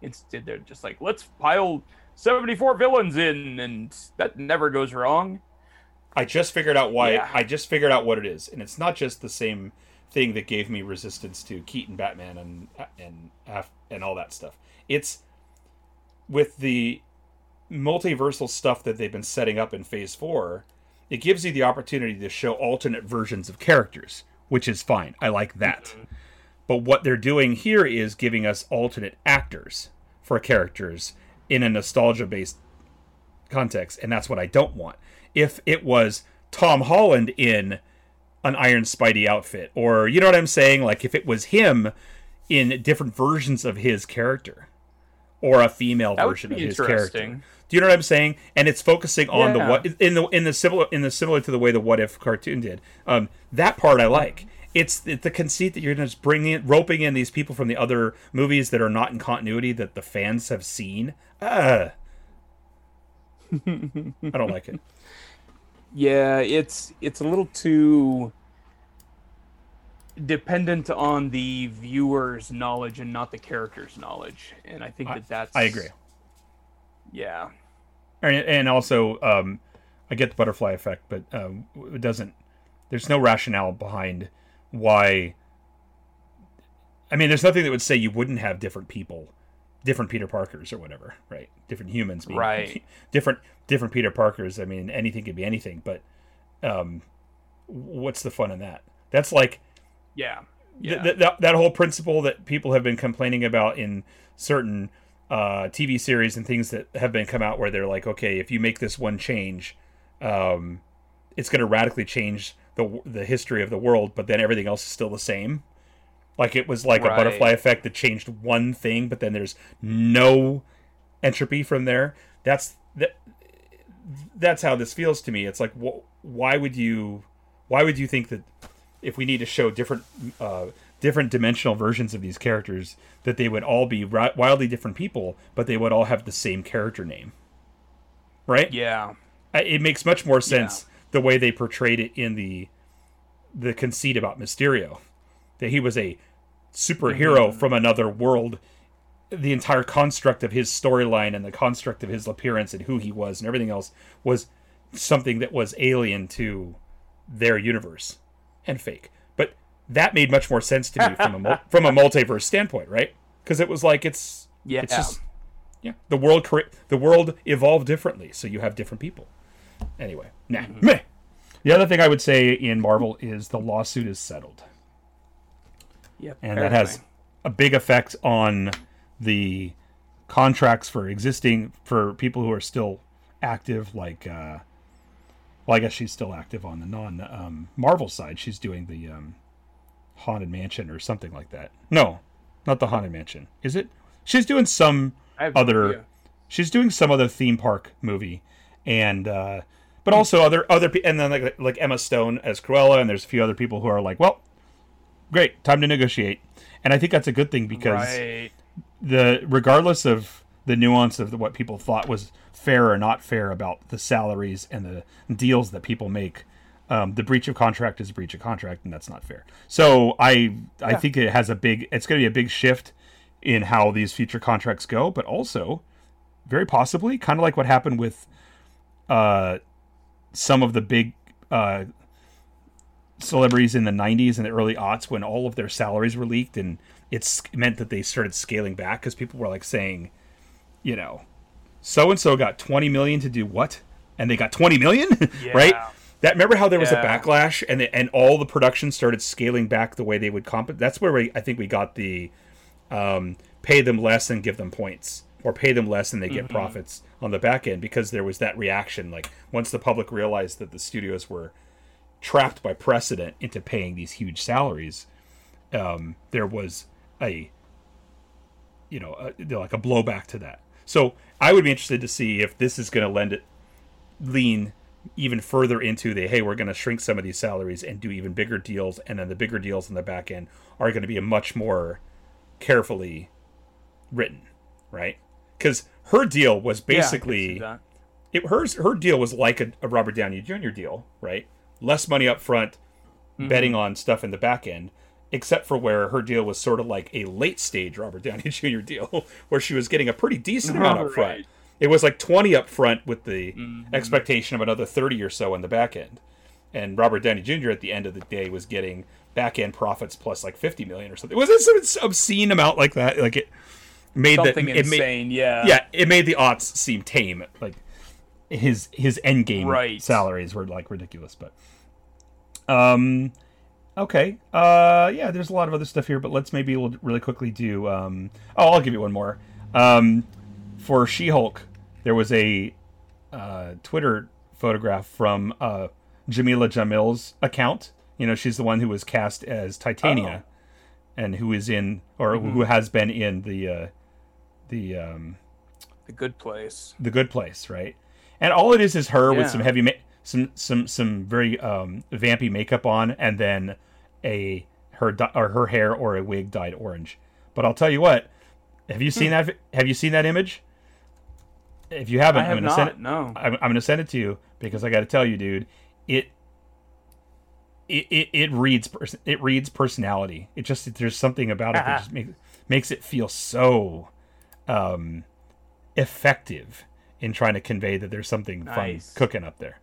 instead, they're just like, let's pile 74 villains in, and that never goes wrong. I just figured out why. Yeah. I just figured out what it is, and it's not just the same thing that gave me resistance to Keaton Batman and and and all that stuff. It's with the multiversal stuff that they've been setting up in Phase Four. It gives you the opportunity to show alternate versions of characters, which is fine. I like that. Mm-hmm. But what they're doing here is giving us alternate actors for characters in a nostalgia based context, and that's what I don't want. If it was Tom Holland in an Iron Spidey outfit, or you know what I'm saying, like if it was him in different versions of his character, or a female version of his character. Do you know what I'm saying? And it's focusing on the what in the in the similar in the similar to the way the What If cartoon did. Um, that part I like. It's, it's the conceit that you're just bringing in, roping in these people from the other movies that are not in continuity that the fans have seen. Uh, I don't like it. Yeah, it's it's a little too dependent on the viewer's knowledge and not the character's knowledge. And I think I- that that's I agree. Yeah. and, and also um, I get the butterfly effect, but um, it doesn't. There's no rationale behind why. I mean, there's nothing that would say you wouldn't have different people different Peter Parkers or whatever, right? Different humans, being, Right. Different different Peter Parkers. I mean, anything could be anything, but um, what's the fun in that? That's like Yeah. Yeah. th- that, that whole principle that people have been complaining about in certain uh, TV series and things that have been come out where they're like, okay, if you make this one change, um, it's going to radically change the the history of the world, but then everything else is still the same. Like it was like a butterfly effect that changed one thing, but then there's no entropy from there. That's that. That's how this feels to me. It's like, wh- why would you, why would you think that if we need to show different, uh, different dimensional versions of these characters, that they would all be ri- wildly different people, but they would all have the same character name, right? yeah. It makes much more sense the way they portrayed it in the the conceit about Mysterio that he was a superhero Mm-hmm. from another world the entire construct of his storyline and the construct of his appearance and who he was and everything else was something that was alien to their universe and fake but that made much more sense to me from a from a multiverse standpoint right because it was like it's Yeah. it's just yeah the world the world evolved differently so you have different people anyway nah Mm-hmm. meh. the other thing i would say in marvel is the lawsuit is settled yeah. and that has a big effect on the contracts for existing for people who are still active like uh well i guess she's still active on the non um marvel side she's doing the um haunted mansion or something like that no not the haunted mansion is it she's doing some I have no other she's doing some other theme park movie and uh but also other other pe- and then like like Emma Stone as Cruella and there's a few other people who are like well great time to negotiate. And I think that's a good thing because Right. the regardless of the nuance of the, what people thought was fair or not fair about the salaries and the deals that people make um, the breach of contract is a breach of contract and that's not fair. So i i think it has a big it's going to be a big shift in how these future contracts go but also very possibly kind of like what happened with uh some of the big uh celebrities in the 90s and the early aughts when all of their salaries were leaked and it's meant that they started scaling back because people were like saying you know so and so got 20 million to do what? And they got 20 million? Right? That remember how there was a backlash and the, and all the production started scaling back the way they would comp that's where we, i think we got the um, pay them less and give them points or pay them less and they get profits on the back end because there was that reaction. Like once the public realized that the studios were trapped by precedent into paying these huge salaries um, there was a you know a, like a blowback to that. So i would be interested to see if this is going to lend it lean even further into the hey we're going to shrink some of these salaries and do even bigger deals and then the bigger deals on the back end are going to be a much more carefully written right because her deal was Yeah, I can see basically that. it hers her deal was like a, a Robert Downey Jr. deal, right? Less money up front, Mm-hmm. betting on stuff in the back end, except for where her deal was sort of like a late stage Robert Downey Jr. deal, where she was getting a pretty decent amount up front. Right. It was like twenty up front with the Mm-hmm. expectation of another thirty or so on the back end, and Robert Downey Jr. at the end of the day was getting back end profits plus like fifty million or something. It was some obscene amount like that. Like it made Something that it made, insane. yeah. yeah, it made the odds seem tame. Like his his Endgame Right. salaries were like ridiculous, but um, okay, uh, yeah, there's a lot of other stuff here, but let's maybe we'll really quickly do. Um, oh, I'll give you one more. Um, for She-Hulk, there was a uh, Twitter photograph from uh, Jameela Jamil's account. You know, she's the one who was cast as Titania, and who is in or who has been in the uh, the um, The good place. the good place, right? And all it is is her with some heavy, ma- some some some very um, vampy makeup on, and then a her di- or her hair or a wig dyed orange. But I'll tell you what, have you seen that? Have you seen that image? If you haven't, I have am gonna send it. No. I'm, I'm gonna send it to you because I got to tell you, dude, it. It, it, it reads it reads personality. It just there's something about it that just makes makes it feel so um, effective in trying to convey that there's something Nice. fun cooking up there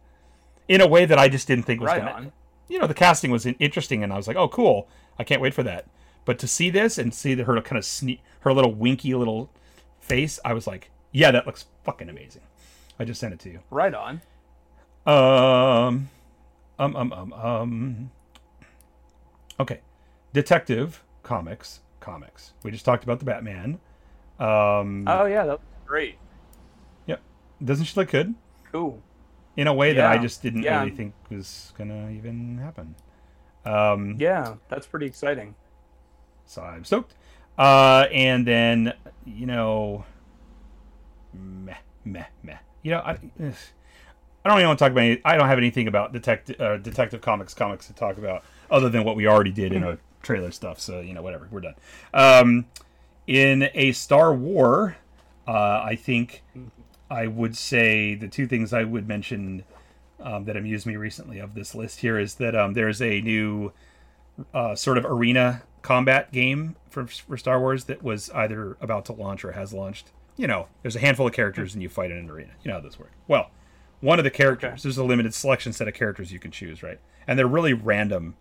in a way that I just didn't think was Right gonna. on. You know, the casting was interesting, and I was like, "Oh, cool! I can't wait for that." But to see this and see the, her kind of sne- her little winky little face, I was like, yeah, that looks fucking amazing. I just sent it to you. Right on. Um, um, um, um, um. Okay, Detective Comics, comics. We just talked about the Batman. Um, Oh yeah, that was great. yep. Doesn't she look good? Cool. In a way that I just didn't yeah. really think was gonna even happen. Um, Yeah, that's pretty exciting. so I'm stoked. Uh, and then you know, meh, meh, meh. You know, I. I don't even want to talk about. Any, I don't have anything about detective uh, detective comics comics to talk about other than what we already did in our trailer stuff. So you know, whatever, we're done. Um, in a Star War, uh, I think I would say the two things I would mention um, that amused me recently of this list here is that um, there's a new uh, sort of arena combat game for, for Star Wars that was either about to launch or has launched. You know, there's a handful of characters and you fight in an arena. You know how this works. Well, one of the characters, Okay. there's a limited selection set of characters you can choose, right? And they're really random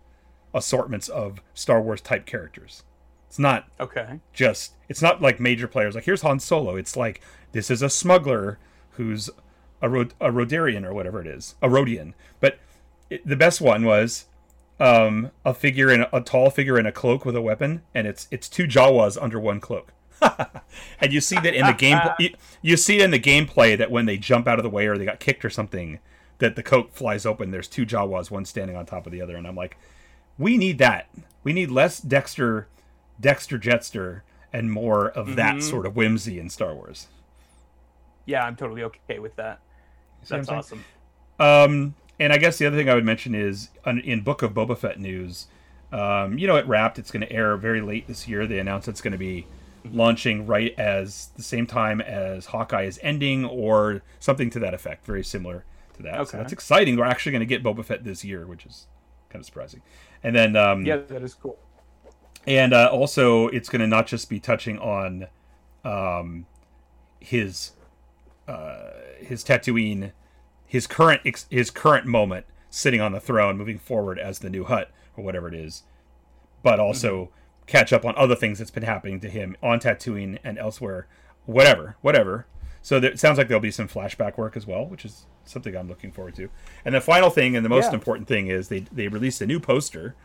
assortments of Star Wars type characters. It's not Okay. just it's not like major players like here's Han Solo. It's like this is a smuggler who's a Rod- a Rodarian or whatever it is, a Rodian. But it, the best one was um, a figure in a, a tall figure in a cloak with a weapon, and it's it's two Jawas under one cloak. and you see that in the game, you, you see in the gameplay that when they jump out of the way or they got kicked or something, that the coat flies open. There's two Jawas, one standing on top of the other, and I'm like, we need that. We need less Dexter, Dexter Jettster, and more of that sort of whimsy in Star Wars. Yeah, I'm totally okay with that. See That's awesome. Um, and I guess the other thing I would mention is in Book of Boba Fett news, um, you know, it wrapped. It's going to air very late this year. They announced it's going to be launching right as the same time as Hawkeye is ending, or something to that effect. Very similar to that. So Okay. that's exciting. We're actually going to get Boba Fett this year, which is kind of surprising. And then, um, Yeah, that is cool. And uh, also it's going to not just be touching on um, his uh, his Tatooine, his current ex- his current moment sitting on the throne, moving forward as the new Hutt or whatever it is, but also catch up on other things that's been happening to him on Tatooine and elsewhere, whatever, whatever. So there, it sounds like there'll be some flashback work as well, which is something I'm looking forward to. And the final thing, and the most Yeah. important thing, is they they released a new poster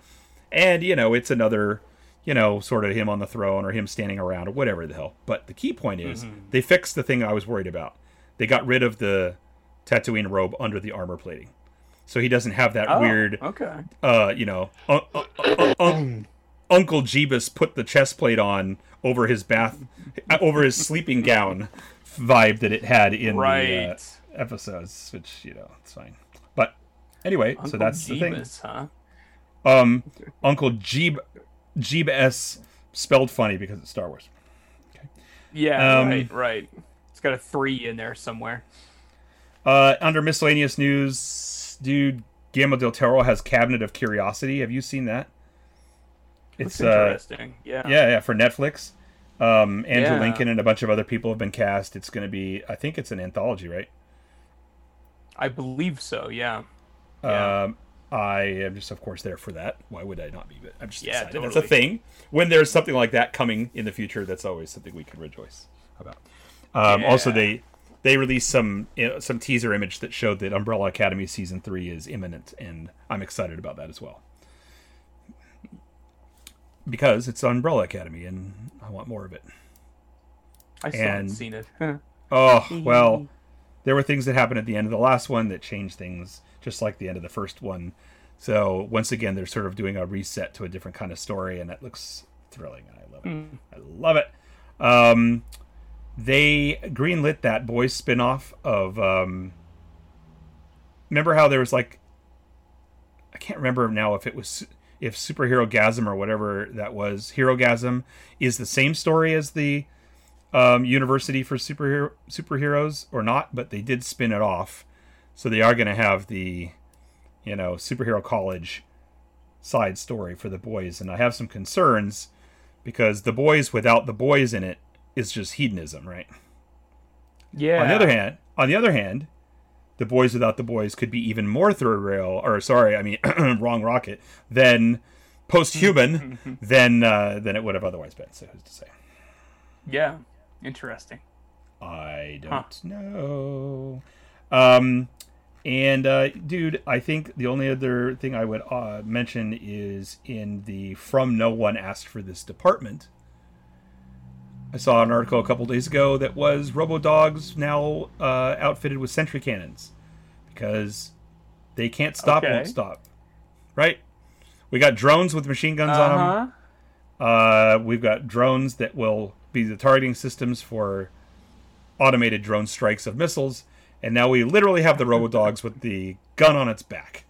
and you know it's another you know sort of him on the throne or him standing around or whatever the hell. But the key point is Mm-hmm. they fixed the thing i was worried about. They got rid of the tatooine robe under the armor plating. So he doesn't have that Oh, weird Okay. uh you know uh, uh, uh, uh, uncle jeebus put the chest plate on over his bath over his sleeping gown vibe that it had in the uh, episodes which you know it's fine. But anyway so Uncle that's the thing. Huh? um, Uncle Jeeb, Jeeb S, spelled funny because it's Star Wars. Yeah, Um, right, right. It's got a three in there somewhere. Uh, under miscellaneous news, dude, Guillermo del Toro has Cabinet of Curiosity. Have you seen that? It's uh, interesting. yeah. yeah, yeah, for Netflix. Um, Andrew Yeah. Lincoln and a bunch of other people have been cast. It's going to be, I think it's an anthology, right? I believe so. Yeah. Yeah. I am just, of course, there for that. Why would I not be? But I'm just Yeah, excited. That's a thing. When there's something like that coming in the future, that's always something we can rejoice about. Um, Also, they they released some you know, some teaser image that showed that Umbrella Academy season three is imminent, and I'm excited about that as well because it's Umbrella Academy, and I want more of it. I still haven't seen it. Oh well, there were things that happened at the end of the last one that changed things, just like the end of the first one. So once again, they're sort of doing a reset to a different kind of story, and that looks thrilling. I love it. I love it. Um, they greenlit that boys spin-off of. Um, remember how there was like, I can't remember now if it was if superhero gasm or whatever that was. Herogasm is the same story as the um, university for superhero superheroes or not, but they did spin it off, so they are going to have the, you know, superhero college side story for the boys, and I have some concerns because the boys without the boys in it is just hedonism, right? Yeah. On the other hand, on the other hand, the boys without the boys could be even more third rail, or sorry, I mean wrong rocket than post-human than uh, than it would have otherwise been. So who's to say? Yeah. Interesting. I don't Huh. know. Um, and uh, dude, I think the only other thing I would uh, mention is in the from no one asked for this department. I saw an article a couple days ago that was Robo Dogs now uh, outfitted with sentry cannons because they can't stop, won't stop. Right? We got drones with machine guns on them. Uh-huh. Uh, we've got drones that will be the targeting systems for automated drone strikes of missiles, and now we literally have the RoboDogs with the gun on its back.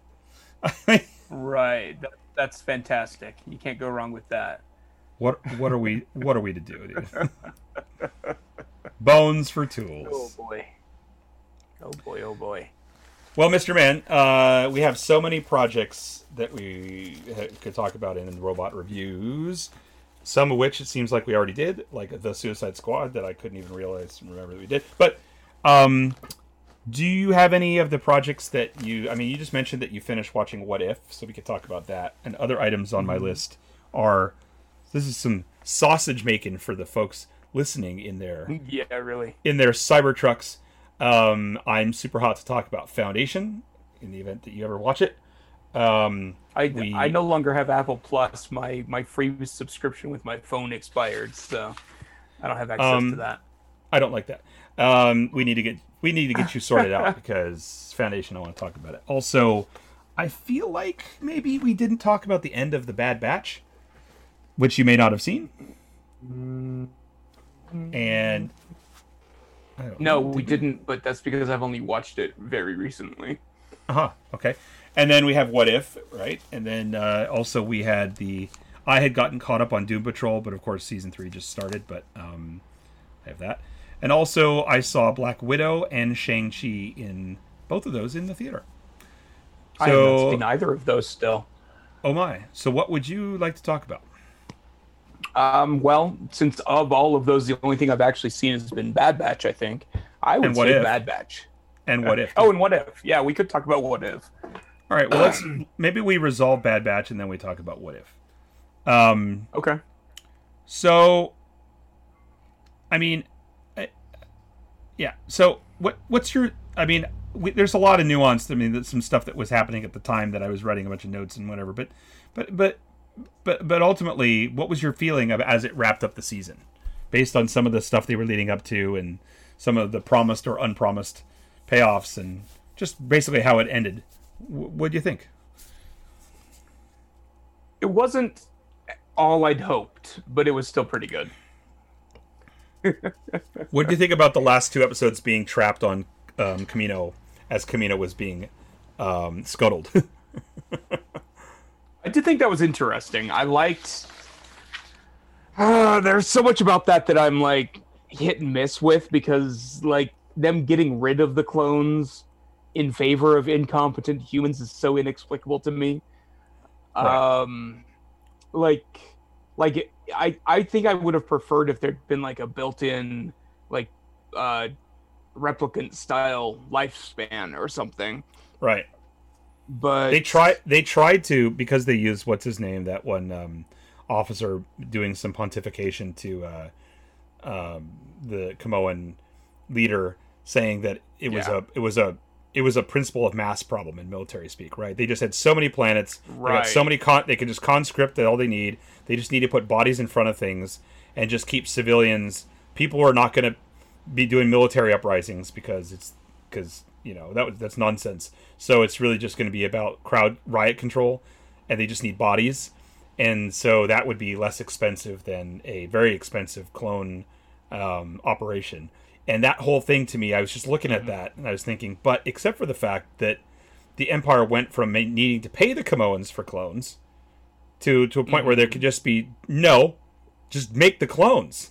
Right. That, that's fantastic. You can't go wrong with that. what what are we what are we to do, dude? Bones for tools. Oh boy. Oh boy. Oh boy. Well, Mr. Man, uh, we have so many projects that we ha- could talk about in the robot reviews. Some of which it seems like we already did, like the Suicide Squad, that I couldn't even realize and remember that we did. But um, do you have any of the projects that you? I mean, you just mentioned that you finished watching What If, so we could talk about that. And other items on my list are this is some sausage making for the folks listening in there Yeah, really. in their Cybertrucks. Um, I'm super hot to talk about Foundation in the event that you ever watch it. Um, I, We- I no longer have Apple Plus. My my free subscription with my phone expired, so I don't have access Um, to that. I don't like that. Um, we need to get we need to get you sorted out because Foundation. I want to talk about it. Also, I feel like maybe we didn't talk about the end of the Bad Batch, which you may not have seen. And I don't No, we didn't, but that's because I've only watched it very recently. Uh huh. Okay. And then we have What If, right? And then uh, also we had the. I had gotten caught up on Doom Patrol, but of course season three just started. But um, I have that. And also I saw Black Widow and Shang Chi in both of those in the theater. I have not So- seen either of those still. Oh my! So what would you like to talk about? Um, well, since of all of those, the only thing I've actually seen has been Bad Batch. I think I would say If? Bad Batch. And what if? Oh, and What If? Yeah, we could talk about What If. All right. Well, let's maybe we resolve Bad Batch and then we talk about What If. Um. Okay. So, I mean, I, yeah. So, what what's your? I mean, we, there's a lot of nuance. I mean, there's some stuff that was happening at the time that I was writing a bunch of notes and whatever. But, but, but, but, but ultimately, what was your feeling of as it wrapped up the season, based on some of the stuff they were leading up to and some of the promised or unpromised payoffs and just basically how it ended? What do you think? It wasn't all I'd hoped, but it was still pretty good. What do you think about the last two episodes being trapped on um, Kamino as Kamino was being um, scuttled? I did think that was interesting. I liked. Uh, there's so much about that that I'm like hit and miss with because like them getting rid of the clones in favor of incompetent humans is so inexplicable to me. Right. Um, like, like it, I I think I would have preferred if there'd been like a built-in like uh replicant style lifespan or something. right. But They tried. They tried to because they used what's his name that one um, officer doing some pontification to uh, um, the Kaminoan leader, saying that it was Yeah. a it was a it was a principle of mass problem in military speak. Right. They just had so many planets. They got Right. so many con. They could just conscript all they need. They just need to put bodies in front of things and just keep civilians. People are not going to be doing military uprisings because it's because you know that was that's nonsense. So it's really just going to be about crowd riot control, and they just need bodies, and so that would be less expensive than a very expensive clone um, operation. And that whole thing to me, I was just looking at mm-hmm. that and I was thinking, but except for the fact that the Empire went from needing to pay the Kaminoans for clones to to a point where there mm-hmm. could just be no, just make the clones.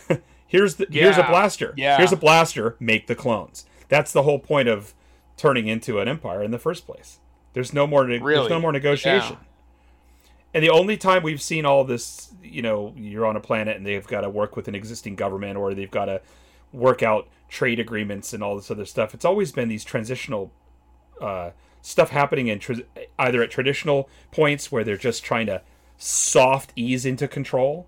here's the here's a blaster. Yeah. Here's a blaster. Make the clones. That's the whole point of turning into an empire in the first place. There's no more. There's Really? no more negotiation. And the only time we've seen all this, you know, you're on a planet and they've got to work with an existing government or they've got to work out trade agreements and all this other stuff. It's always been these transitional uh, stuff happening in tra- either at traditional points where they're just trying to soft ease into control,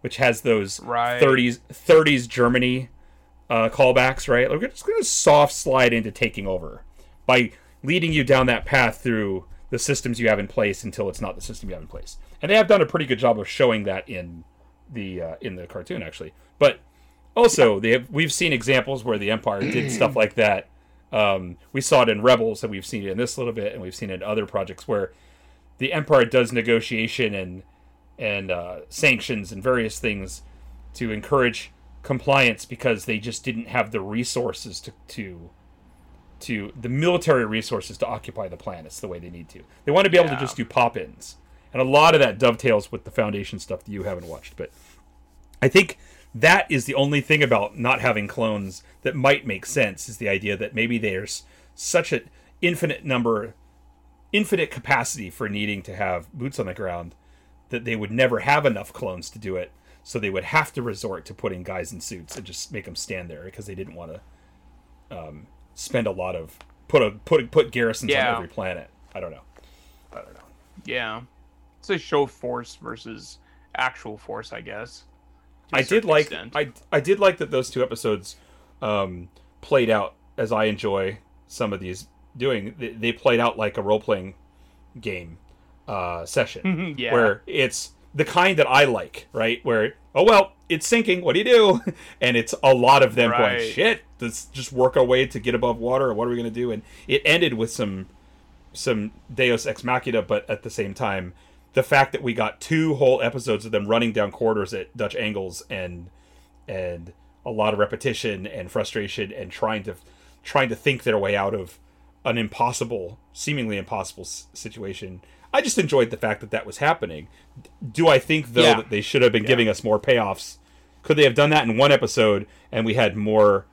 which has those Right. 30s 30s Germany uh, callbacks, right? We're just going to soft slide into taking over by leading you down that path through the systems you have in place until it's not the system you have in place. And they have done a pretty good job of showing that in the uh, in the cartoon actually. But also, they have we've seen examples where the Empire did stuff like that. Um, we saw it in Rebels, and we've seen it in this a little bit, and we've seen it in other projects where the Empire does negotiation and and uh, sanctions and various things to encourage compliance because they just didn't have the resources to to to the military resources to occupy the planets the way they need to. They want to be able to just do pop-ins, and a lot of that dovetails with the Foundation stuff that you haven't watched. But I think that is the only thing about not having clones that might make sense is the idea that maybe there's such an infinite number infinite capacity for needing to have boots on the ground that they would never have enough clones to do it so they would have to resort to putting guys in suits and just make them stand there because they didn't want to um, spend a lot of put a put put garrisons Yeah. on every planet i don't know i don't know Yeah. It's a show force versus actual force, I guess. I did like extent. I I did like that those two episodes um, played out as I enjoy some of these doing. They, they played out like a role playing game uh, session Yeah. where it's the kind that I like, right? Where oh well, it's sinking. What do you do? And it's a lot of them going shit. Let's just work our way to get above water. What are we going to do? And it ended with some some Deus ex machina, but at the same time, the fact that we got two whole episodes of them running down corridors at Dutch angles and and a lot of repetition and frustration and trying to trying to think their way out of an impossible, seemingly impossible s- situation. I just enjoyed the fact that that was happening. Do I think though Yeah. that they should have been giving us more payoffs? Could they have done that in one episode and we had more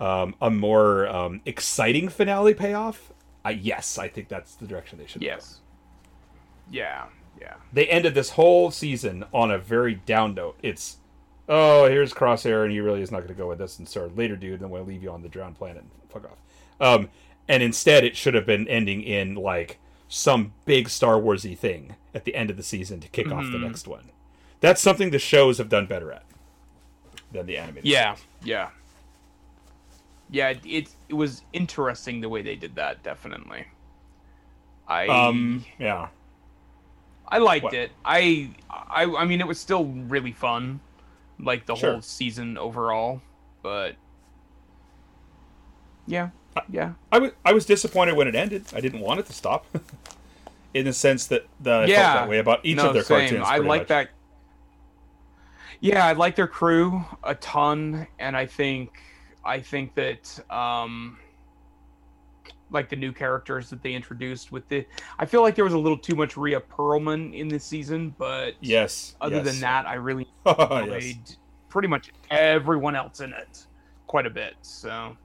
um, a more um, exciting finale payoff? I yes, I think that's the direction they should. have gone. Yes. Yeah. Yeah. They ended this whole season on a very down note. It's oh, here's Crosshair, and he really is not going to go with us. And sir, later, dude, then we'll leave you on the drowned planet. and Fuck off. Um, and instead, it should have been ending in like some big Star Warsy thing at the end of the season to kick off the next one. That's something the shows have done better at than the animated. Yeah. Yeah. Yeah. It, it it was interesting the way they did that. Definitely. I Um. Yeah. I liked what? it. I, I I mean it was still really fun, like the Sure. whole season overall. But yeah, yeah, I was I was disappointed when it ended. I didn't want it to stop. In the sense that the, I felt Yeah. that way about each no, of their same. cartoons. I like much. that. Yeah, I like their crew a ton, and I think I think that um, like the new characters that they introduced with the, I feel like there was a little too much Rhea Perlman in this season, but Yes. other yes. than that, I really enjoyed yes. pretty much everyone else in it quite a bit. So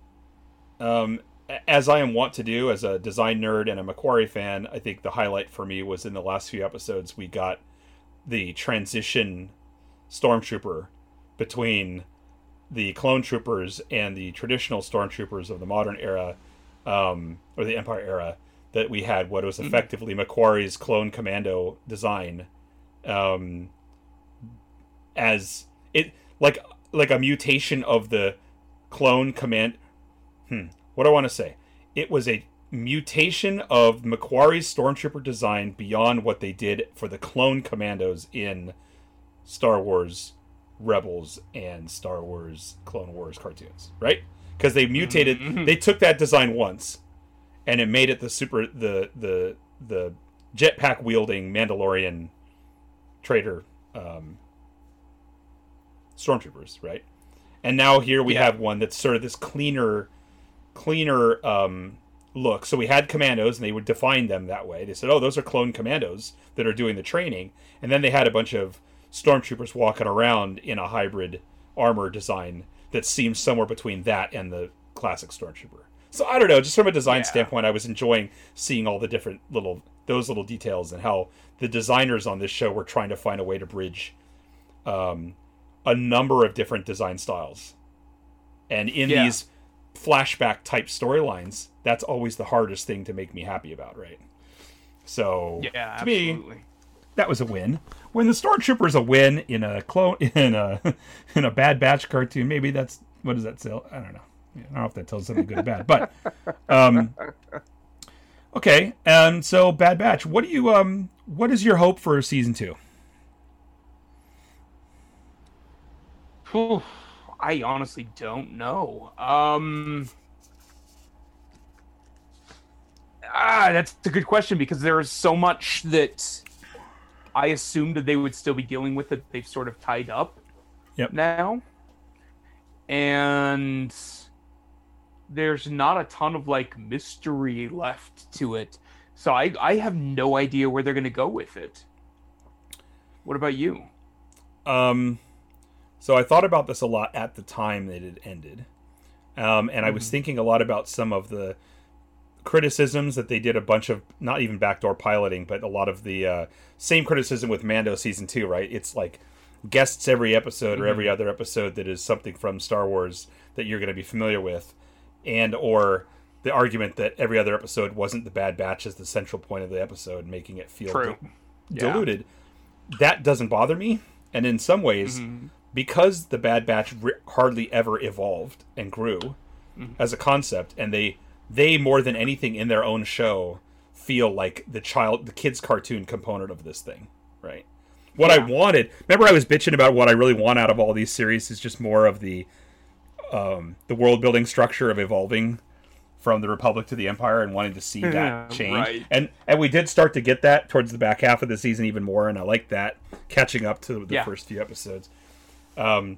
Um, as I am wont to do as a design nerd and a McQuarrie fan, I think the highlight for me was in the last few episodes we got the transition stormtrooper between the clone troopers and the traditional stormtroopers of the modern era um, or the empire era that we had what was effectively McQuarrie's clone commando design um, as it like like a mutation of the clone command hmm, what do I want to say? It was a mutation of McQuarrie's stormtrooper design beyond what they did for the clone commandos in Star Wars Rebels and Star Wars Clone Wars cartoons, right? Because they mutated, they took that design once, and it made it the super the the the jetpack wielding Mandalorian trader um, stormtroopers, right? And now here we Yeah. have one that's sort of this cleaner, cleaner um, look. So we had commandos, and they would define them that way. They said, "Oh, those are clone commandos that are doing the training," and then they had a bunch of stormtroopers walking around in a hybrid armor design that seems somewhere between that and the classic stormtrooper. So I don't know, just from a design Yeah. standpoint, I was enjoying seeing all the different little those little details and how the designers on this show were trying to find a way to bridge um, a number of different design styles. And in Yeah. these flashback type storylines, that's always the hardest thing to make me happy about, right? So yeah, to me, absolutely. That was a win. When the Stormtrooper's a win in a clone in a in a Bad Batch cartoon, maybe that's what does that tell? I don't know. I don't know if that tells something good or bad, but um, okay. And so Bad Batch, what do you um, what is your hope for season two? I honestly don't know. Um, ah, that's a good question because there is so much that I assumed that they would still be dealing with it. they've sort of tied up Yep. now. And there's not a ton of like mystery left to it. So I I have no idea where they're going to go with it. What about you? Um, so I thought about this a lot at the time that it ended, um, and I was thinking a lot about some of the criticisms that they did a bunch of not even backdoor piloting, but a lot of the uh, same criticism with Mando season two. Right? It's like guests every episode or every mm-hmm. other episode that is something from Star Wars that you're going to be familiar with, and or the argument that every other episode wasn't the Bad Batch as the central point of the episode, making it feel True. Yeah. diluted. That doesn't bother me, and in some ways, mm-hmm. because the Bad Batch ri hardly ever evolved and grew mm-hmm. as a concept, and they they more than anything in their own show feel like the child the kids cartoon component of this thing, right? What I wanted, remember I was bitching about what I really want out of all these series is just more of the um the world building structure of evolving from the Republic to the Empire and wanting to see that change. right. And and we did start to get that towards the back half of the season even more, and I like that catching up to the Yeah. first few episodes. Um,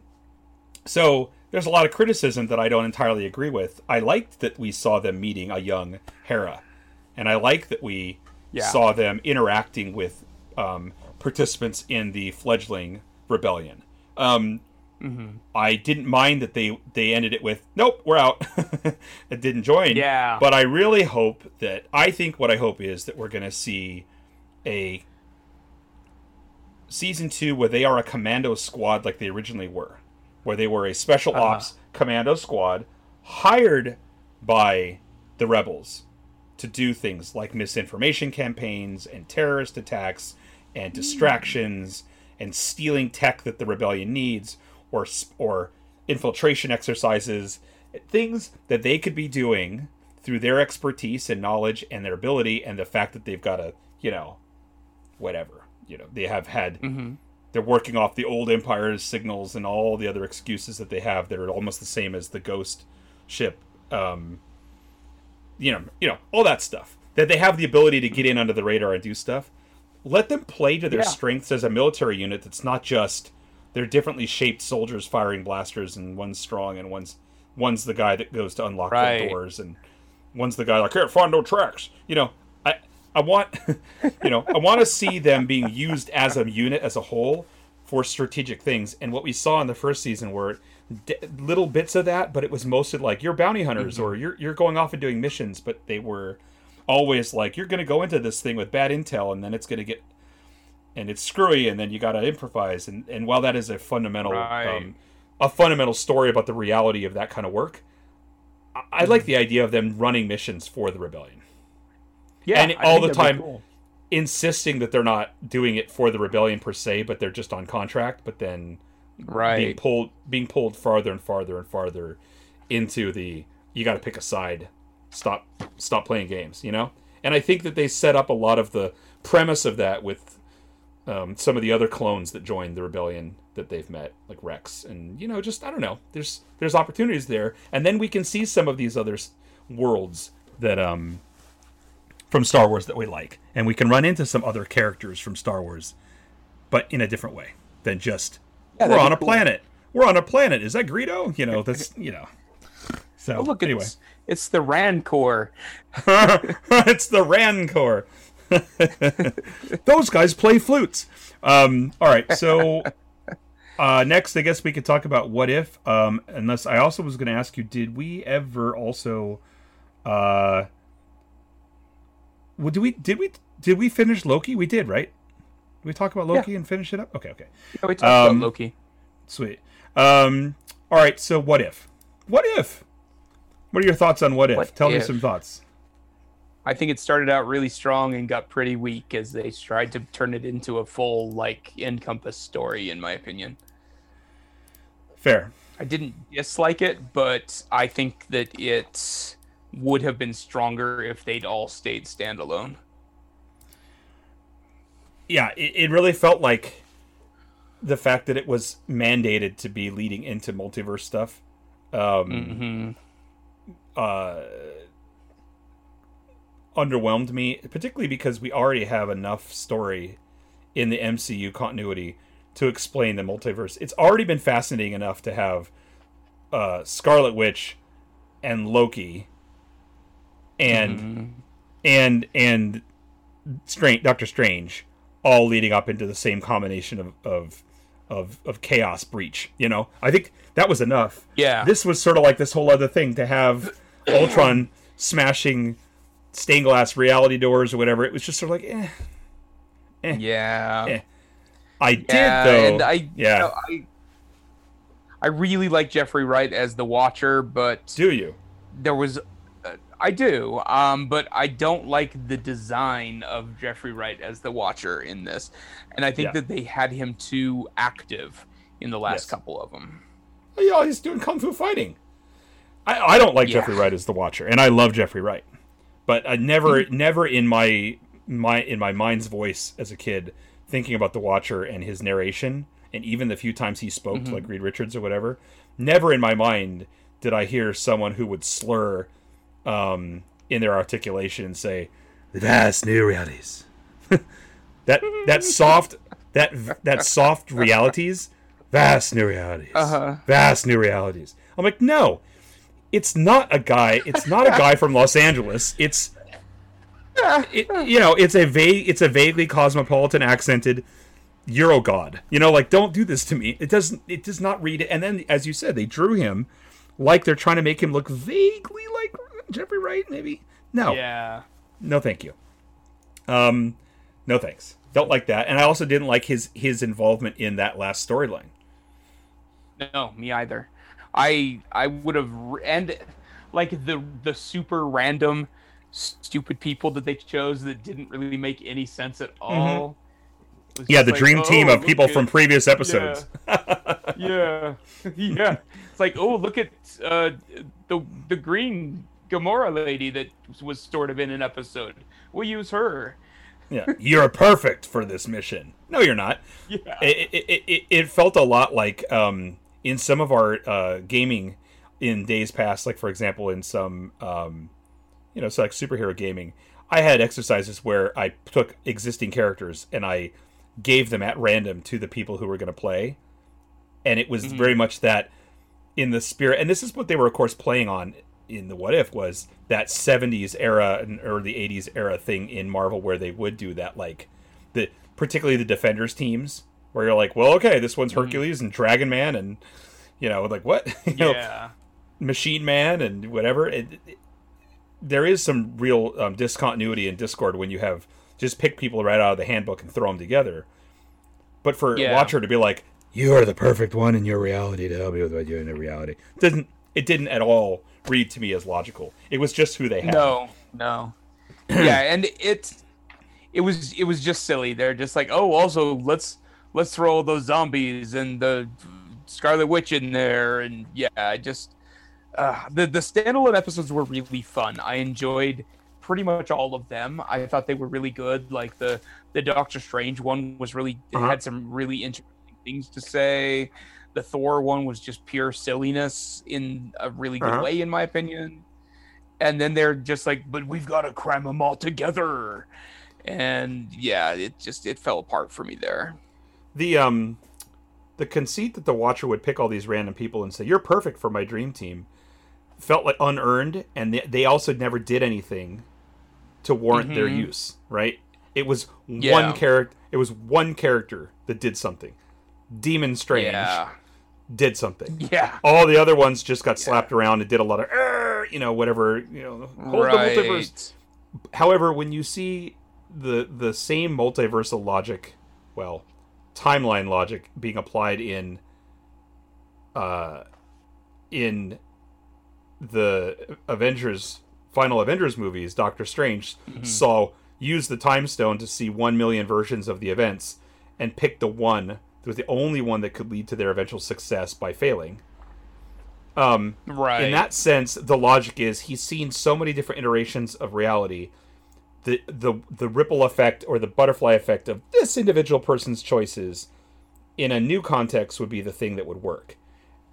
so there's a lot of criticism that I don't entirely agree with. I liked that we saw them meeting a young Hera, and I like that we Yeah. saw them interacting with um, participants in the fledgling rebellion. Um, I didn't mind that they they ended it with nope, we're out. it didn't join. Yeah. But I really hope that I think what I hope is that we're going to see a season 2 where they are a commando squad like they originally were, where they were a special Uh-huh. ops commando squad hired by the rebels to do things like misinformation campaigns and terrorist attacks and distractions and stealing tech that the rebellion needs or or infiltration exercises things that they could be doing through their expertise and knowledge and their ability and the fact that they've got a you know whatever you know they have had they're working off the old empire's signals and all the other excuses that they have that are almost the same as the ghost ship um you know you know all that stuff that they have the ability to get in under the radar and do stuff let them play to their Yeah. strengths as a military unit that's not just they're differently shaped soldiers firing blasters and one's strong and one's one's the guy that goes to unlock Right. the doors and one's the guy like can't find no tracks you know i want you know i want to see them being used as a unit as a whole for strategic things. And what we saw in the first season were d- little bits of that but it was mostly like you're bounty hunters or you're you're going off and doing missions but they were always like you're going to go into this thing with bad intel and then it's going to get and it's screwy and then you got to improvise. And and while that is a fundamental Right. um, a fundamental story about the reality of that kind of work I, I like the idea of them running missions for the rebellion Yeah, And I all the time- cool. insisting that they're not doing it for the rebellion per se but they're just on contract but then right, being pulled being pulled farther and farther and farther into the you got to pick a side. Stop stop playing games you know? And i think that they set up a lot of the premise of that with um, some of the other clones that joined the rebellion that they've met like rex and you know just i don't know. There's there's opportunities there. And then we can see some of these other worlds that um from star wars that we like and we can run into some other characters from star wars but in a different way than just Yeah, we're on a cool. planet. We're on a planet. Is that Greedo? You know, that's you know. So Oh, look, anyway, it's it's the Rancor. it's the Rancor. Those guys play flutes. Um, all right, so uh, next, I guess we could talk about what if. Um, unless I also was going to ask you, did we ever also? Uh, well, did we did we did we finish Loki? We did, right? Did we talk about Loki and finish it up? Okay, okay. Yeah, we talked Um, about Loki. Sweet. Um, all right. So, what if? What if? What are your thoughts on what if? What Tell me some thoughts. I think it started out really strong and got pretty weak as they tried to turn it into a full like encompass story in my opinion. Fair. I didn't dislike it, but I think that it would have been stronger if they'd all stayed standalone. Yeah, it, it really felt like the fact that it was mandated to be leading into multiverse stuff. Um, hmm uh, underwhelmed me, particularly because we already have enough story in the MCU continuity to explain the multiverse. It's already been fascinating enough to have uh, Scarlet Witch and Loki and and and Strange, Doctor Strange all leading up into the same combination of of of, of chaos breach. You know, I think that was enough. Yeah. This was sort of like this whole other thing to have Ultron smashing stained glass reality doors or whatever. It was just sort of like, eh. Yeah. Eh. I did Yeah, though. and I yeah. know, I I really like Jeffrey Wright as the Watcher, but Do you? there was I do, um, but I don't like the design of Jeffrey Wright as the Watcher in this, and I think Yeah. that they had him too active in the last Yes. couple of them. Yeah, he's doing kung fu fighting. I, I don't like Yeah. Jeffrey Wright as the Watcher, and I love Jeffrey Wright, but I never, Mm-hmm. never in my my in my mind's voice as a kid thinking about the Watcher and his narration, and even the few times he spoke Mm-hmm. to like Reed Richards or whatever. Never in my mind did I hear someone who would slur um, in their articulation and say, "Vast new realities." that that soft that that soft realities, vast new realities, Uh-huh. vast new realities. I'm like, no, it's not a guy. It's not a guy from Los Angeles. It's it, you know, it's a vague, it's a vaguely cosmopolitan accented Euro god. You know, like don't do this to me. It doesn't. It does not read it. And then, as you said, they drew him like they're trying to make him look vaguely like Jeffrey Wright. Maybe no, Yeah. no, thank you. Um, no thanks. Don't like that. And I also didn't like his his involvement in that last storyline. No, me either. I I would have and like the the super random stupid people that they chose that didn't really make any sense at all. Mm-hmm. Yeah, the like, dream team "Oh, of people look from previous episodes. yeah, yeah. It's like, oh, look at uh, the the green Gamora lady that was sort of in an episode. We'll use her. Yeah, you're perfect for this mission. No, you're not. Yeah. It, it, it, it felt a lot like um, in some of our uh, gaming in days past, like for example, in some um, you know, so like superhero gaming, I had exercises where I took existing characters and I gave them at random to the people who were going to play, and it was very much that in the spirit. And this is what they were, of course, playing on in the what if was that 70s era and or the 80s era thing in Marvel where they would do that like the particularly the defenders teams where you're like well okay this one's Hercules and Dragon Man and you know like what you know Yeah. Machine Man and whatever it, it- there is some real um, discontinuity and discord when you have just pick people right out of the handbook and throw them together but for Yeah. Watcher to be like you are the perfect one in your reality to help me with what you're in the reality didn't it didn't at all read to me as logical it was just who they had No, no. yeah, and it it was it was just silly. They're just like, oh, also let's let's throw all those zombies and the Scarlet Witch in there, and yeah, I just uh, the the standalone episodes were really fun. I enjoyed pretty much all of them. I thought they were really good. Like the the Doctor Strange one was really Uh-huh. had some really interesting things to say. The Thor one was just pure silliness in a really good Uh-huh. way, in my opinion and then they're just like, "But we've got to cram them all together," and yeah, it just it fell apart for me there. the um the conceit that the watcher would pick all these random people and say you're perfect for my dream team felt like unearned and they, they also never did anything to warrant their Mhm. use right it was Yeah. one character it was one character that did something demon strange Yeah, did something. Yeah, all the other ones just got slapped around and did a lot of you know whatever you know hold the multiverse. Right. However, when you see the the same multiversal logic, well, timeline logic being applied in uh in the Avengers final Avengers movies, Doctor Strange saw use the time stone to see one million versions of the events and pick the one was the only one that could lead to their eventual success by failing. Um, Right. in that sense, the logic is he's seen so many different iterations of reality. The, the the ripple effect or the butterfly effect of this individual person's choices in a new context would be the thing that would work.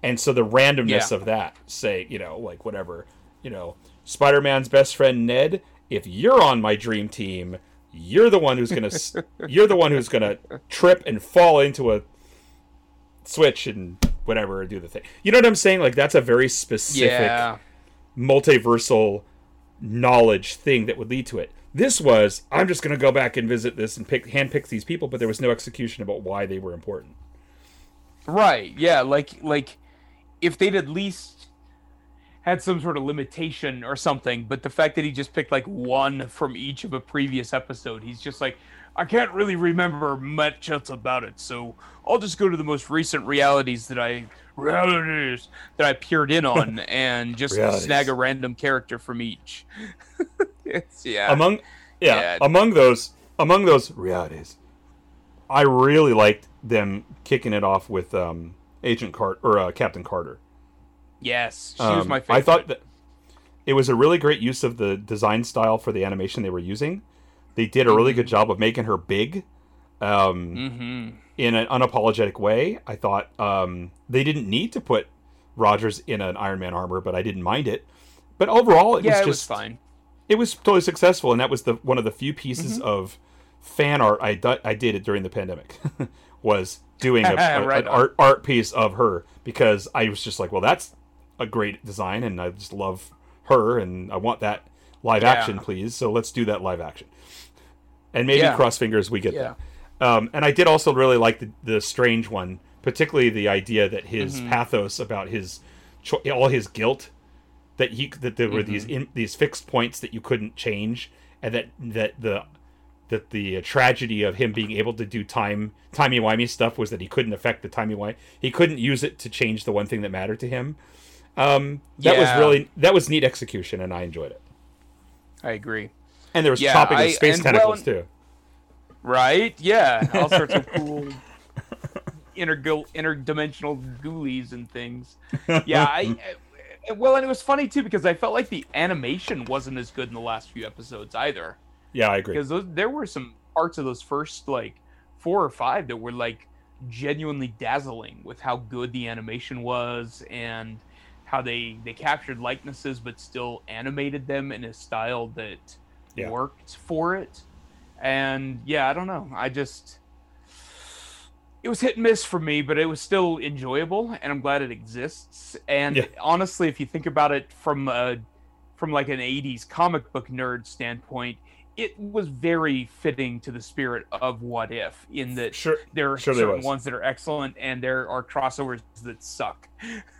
And so the randomness Yeah. of that, say, you know, like whatever, you know, Spider Man's best friend Ned, if you're on my dream team, you're the one who's gonna you're the one who's gonna trip and fall into a switch and whatever and do the thing. You know what I'm saying? Like that's a very specific yeah. multiversal knowledge thing that would lead to it. This was I'm just going to go back and visit this and pick handpick these people, but there was no execution about why they were important. Right. Yeah. Like like if they'd at least had some sort of limitation or something, but the fact that he just picked like one from each of a previous episode, he's just like, I can't really remember much else about it, so I'll just go to the most recent realities that I realities that I peered in on and just snag a random character from each. yeah. Among yeah, Yeah. among those among those realities, I really liked them kicking it off with um, Agent Carter or uh, Captain Carter. Yes, she was Um, my favorite. I thought that it was a really great use of the design style for the animation they were using. They did a really Mm-hmm. good job of making her big. Um, hmm in an unapologetic way. I thought um, they didn't need to put Rogers in an Iron Man armor, but I didn't mind it. But overall, it Yeah, was it was just fine. It was totally successful, and that was the one of the few pieces Mm-hmm. of fan art I, do- I did it during the pandemic. was doing a, a- an art art piece of her because I was just like, well, that's a great design, and I just love her, and I want that live Yeah. action, please. So let's do that live action. And maybe Yeah. cross fingers we get Yeah. that. Um, and I did also really like the, the strange one, particularly the idea that his Mm-hmm. pathos about his cho- all his guilt that he that there were Mm-hmm. these in, these fixed points that you couldn't change, and that that the that the tragedy of him being able to do time timey wimey stuff was that he couldn't affect the timey wimey. He couldn't use it to change the one thing that mattered to him. Um, that was really that was neat execution, and I enjoyed it. I agree. And there was Yeah, chopping I- of space and, well, tentacles too. Right? Yeah, all sorts of cool intergal- interdimensional ghoulies and things. Yeah, I, I well, and it was funny too because I felt like the animation wasn't as good in the last few episodes either. Yeah, I agree. Because those, there were some parts of those first like four or five that were like genuinely dazzling with how good the animation was and how they they captured likenesses but still animated them in a style that Yeah. worked for it. And yeah, I don't know. I just it was hit and miss for me, but it was still enjoyable, and I'm glad it exists. And Yeah. honestly, if you think about it from a from like an 80s comic book nerd standpoint, it was very fitting to the spirit of What If, in that Sure, there are Sure certain ones that are excellent, and there are crossovers that suck.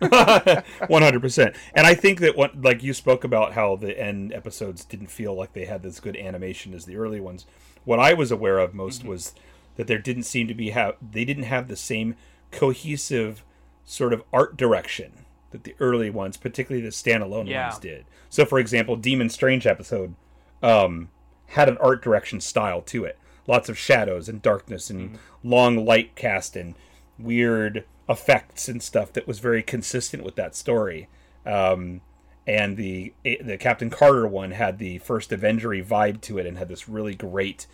One hundred percent. And I think that what like you spoke about how the end episodes didn't feel like they had this good animation as the early ones. What I was aware of most was that there didn't seem to be have they didn't have the same cohesive sort of art direction that the early ones, particularly the standalone Yeah. ones, did. So, for example, Demon Strange episode um, had an art direction style to it. Lots of shadows and darkness and long light cast and weird effects and stuff that was very consistent with that story. Um, and the the Captain Carter one had the first Avengery vibe to it and had this really great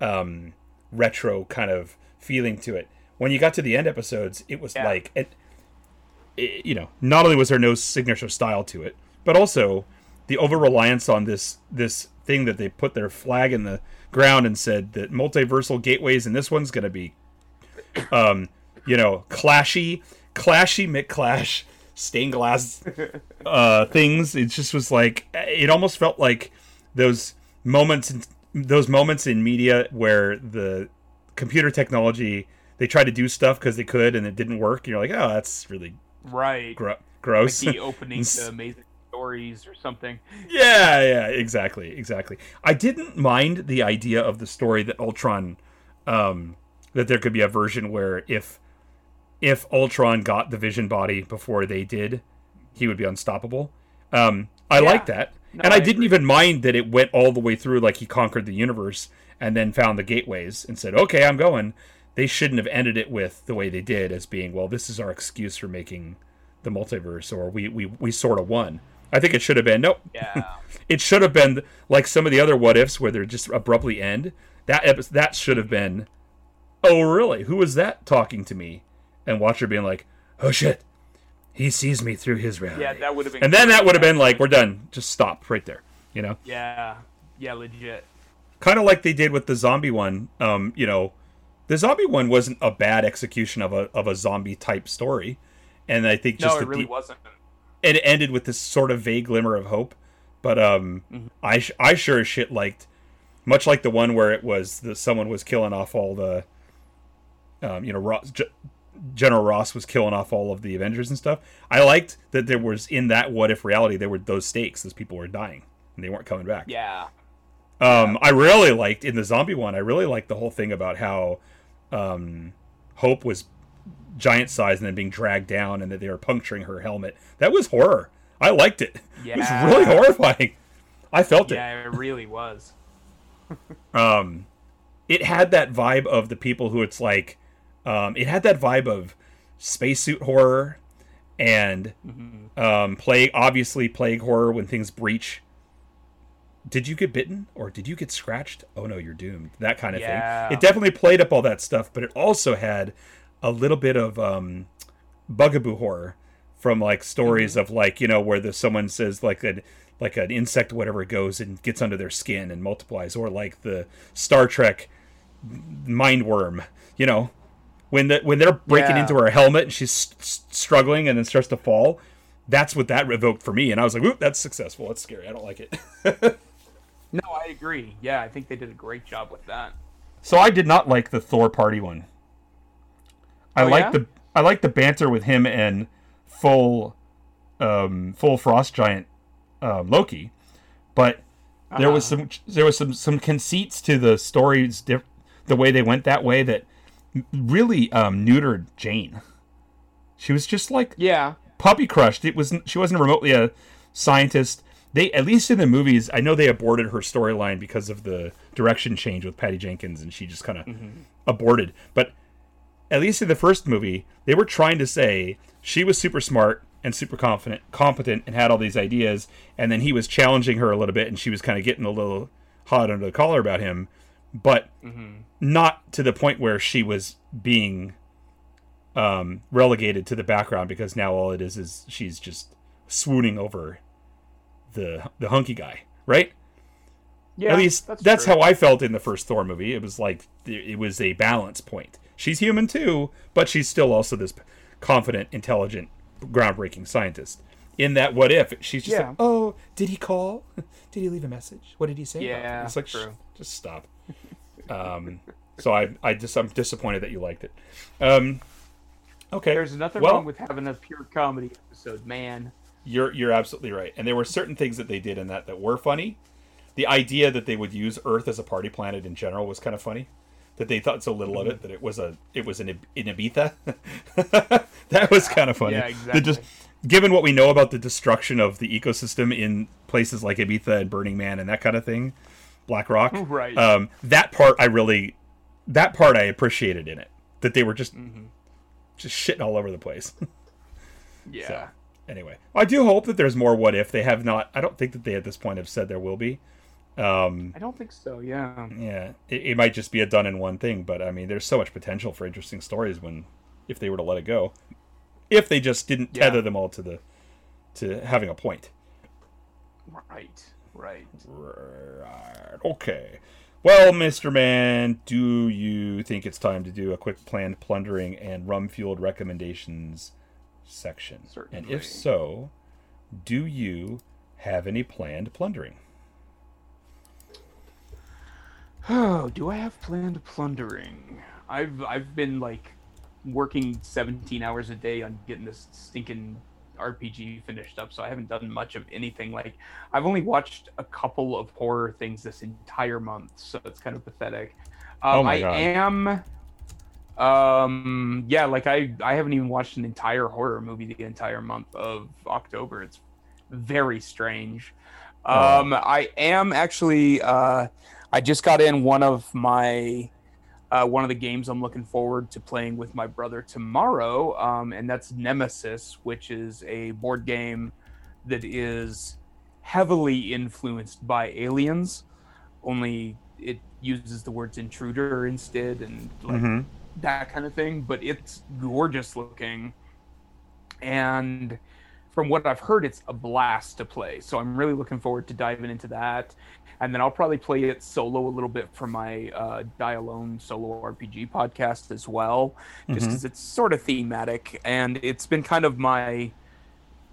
um, retro kind of feeling to it. When you got to the end episodes, it was Yeah. like it, it- you know, not only was there no signature style to it, but also the over reliance on this this thing that they put their flag in the ground and said that multiversal gateways and this one's going to be um you know clashy clashy mcclash stained glass uh things. It just was like it almost felt like those moments in those moments in media where the computer technology they tried to do stuff because they could and it didn't work. You're like oh that's really Right. gro- Like gross the opening to Amazing Stories or something. Yeah, yeah, exactly, exactly. I didn't mind the idea of the story that Ultron, um, that there could be a version where if if Ultron got the Vision body before they did, he would be unstoppable. Um, I Yeah. like that, No, and I, I didn't even mind that it went all the way through, like he conquered the universe and then found the gateways and said, "Okay, I'm going." They shouldn't have ended it with the way they did, as being, "Well, this is our excuse for making the multiverse," or "We we we sort of won." I think it should have been nope. Yeah. It should have been like some of the other what ifs where they're just abruptly end. That epi- that should have been. Oh really? Who was that talking to me? And Watcher being like, "Oh shit, he sees me through his reality." Yeah, that would have been. and then that would have been like, "We're done. Just stop right there." You know, Yeah. Yeah, legit. kind of like they did with the zombie one. Um, you know, the zombie one wasn't a bad execution of a of a zombie type story, and I think just No, the it really wasn't. It ended with this sort of vague glimmer of hope. But um, Mm-hmm. I sh- I sure as shit liked, much like the one where it was the someone was killing off all the, um, you know, Ross, G- General Ross was killing off all of the Avengers and stuff. I liked that there was in that what if reality there were those stakes, those people were dying and they weren't coming back. Yeah. Um, I really liked in the zombie one. I really liked the whole thing about how um, Hope was giant size and then being dragged down, and that they were puncturing her helmet. That was horror. I liked it. It was really horrifying. I felt it. Yeah, it really was. Um, it had that vibe of the people who it's like. Um, it had that vibe of spacesuit horror and um, plague. Obviously, plague horror when things breach. Did you get bitten or did you get scratched? Oh no, you're doomed. That kind of Yeah. thing. It definitely played up all that stuff, but it also had a little bit of um, bugaboo horror from like stories of like you know where the someone says like a like an insect whatever goes and gets under their skin and multiplies or like the Star Trek mind worm you know when the when they're breaking Yeah. into her helmet and she's struggling and then starts to fall that's what that evoked for me and I was like Oop, that's successful that's scary I don't like it No, I agree. Yeah, I think they did a great job with that. So I did not like the Thor party one. I Oh, like yeah? the I like the banter with him and full um full frost giant um, Loki, but there was some there was some some conceits to the stories diff- the way they went that way that really um neutered Jane. She was just like Yeah. puppy crushed. It was she wasn't remotely a scientist. They at least in the movies, I know they aborted her storyline because of the direction change with Patty Jenkins, and she just kind of aborted. But at least in the first movie, they were trying to say she was super smart and super confident, competent, and had all these ideas, and then he was challenging her a little bit, and she was kind of getting a little hot under the collar about him, but not to the point where she was being um, relegated to the background because now all it is is she's just swooning over the the hunky guy, right? Yeah. At least that's, that's, how I felt in the first Thor movie. It was like it was a balance point. She's human too, but she's still also this confident, intelligent, groundbreaking scientist. In that, what if she's just Yeah. like, oh, did he call? Did he leave a message? What did he say? about? Yeah, it's like, "Shh, true. just stop. um, so I, I just, I'm disappointed that you liked it. Um, okay, There's nothing well, wrong with having a pure comedy episode, man. You're you're absolutely right. And there were certain things that they did in that that were funny. The idea that they would use Earth as a party planet in general was kind of funny. That they thought so little of it that it was a it was an in Ibiza. that was kind of funny. Yeah, That just given what we know about the destruction of the ecosystem in places like Ibiza and Burning Man and that kind of thing, Black Rock. Right. Um, that part I really that part I appreciated in it. That they were just just shitting all over the place. Yeah. So, anyway, I do hope that there's more what if. They have not. I don't think that they at this point have said there will be. Um, I don't think so. Yeah. yeah, it, it might just be a done in one thing, but I mean, there's so much potential for interesting stories when if they were to let it go. If they just didn't Yeah. tether them all to the to having a point. Right. Right. Right. Okay. Well, Mr. Man, do you think it's time to do a quick planned plundering and rum fueled recommendations section? Certainly. And if so, do you have any planned plundering? Oh, do I have planned plundering? I've I've been like working 17 hours a day on getting this stinking RPG finished up, so I haven't done much of anything. Like I've only watched a couple of horror things this entire month, so it's kind of pathetic. Um, Oh my I God. am um yeah like i i haven't even watched an entire horror movie the entire month of october it's very strange Um, I am actually. Uh, I just got in one of my uh, one of the games I'm looking forward to playing with my brother tomorrow, um, and that's Nemesis, which is a board game that is heavily influenced by Aliens. Only it uses the words intruder instead, and like Mhm. that kind of thing. But it's gorgeous looking, and from what I've heard, it's a blast to play. So I'm really looking forward to diving into that. And then I'll probably play it solo a little bit for my uh, Die Alone solo RPG podcast as well, just because it's sort of thematic. And it's been kind of my,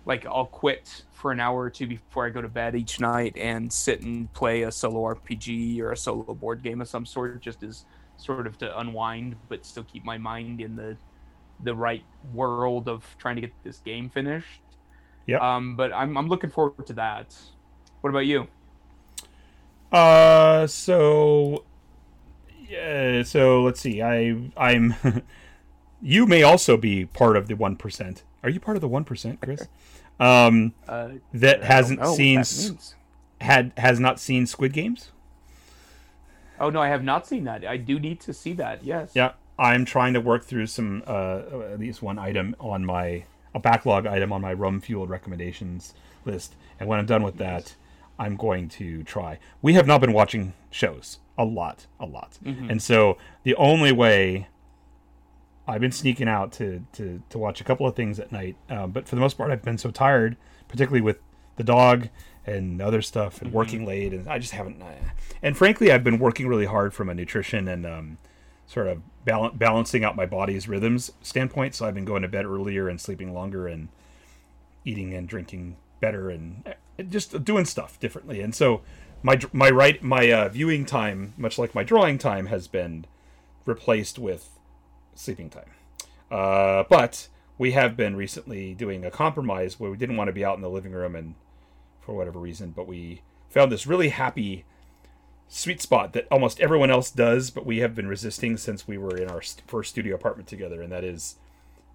like, I'll quit for an hour or two before I go to bed each night and sit and play a solo RPG or a solo board game of some sort, just as sort of to unwind, but still keep my mind in the the right world of trying to get this game finished. Yeah. Um, but I'm I'm looking forward to that. What about you? Uh, so yeah, so let's see. I I'm. you may also be part of the one percent. Are you part of the one percent, Chris? Um, Uh, that hasn't seen that had has not seen Squid Games. Oh no, I have not seen that. I do need to see that. Yes. Yeah, I'm trying to work through some uh, at least one item on my a backlog item on my rum fueled recommendations list, and when I'm done with that, I'm going to try. We have not been watching shows a lot, a lot, and so the only way I've been sneaking out to to to watch a couple of things at night, um, but for the most part, I've been so tired, particularly with the dog and other stuff and working late, and I just haven't. Uh, and frankly, I've been working really hard from a nutrition and um, sort of bal- balancing out my body's rhythms standpoint. So I've been going to bed earlier and sleeping longer and eating and drinking better and uh, just doing stuff differently. And so my my right my uh, viewing time, much like my drawing time, has been replaced with sleeping time. Uh, but we have been recently doing a compromise where we didn't want to be out in the living room and for whatever reason, but we found this really happy sweet spot that almost everyone else does, but we have been resisting since we were in our st- first studio apartment together, and that is,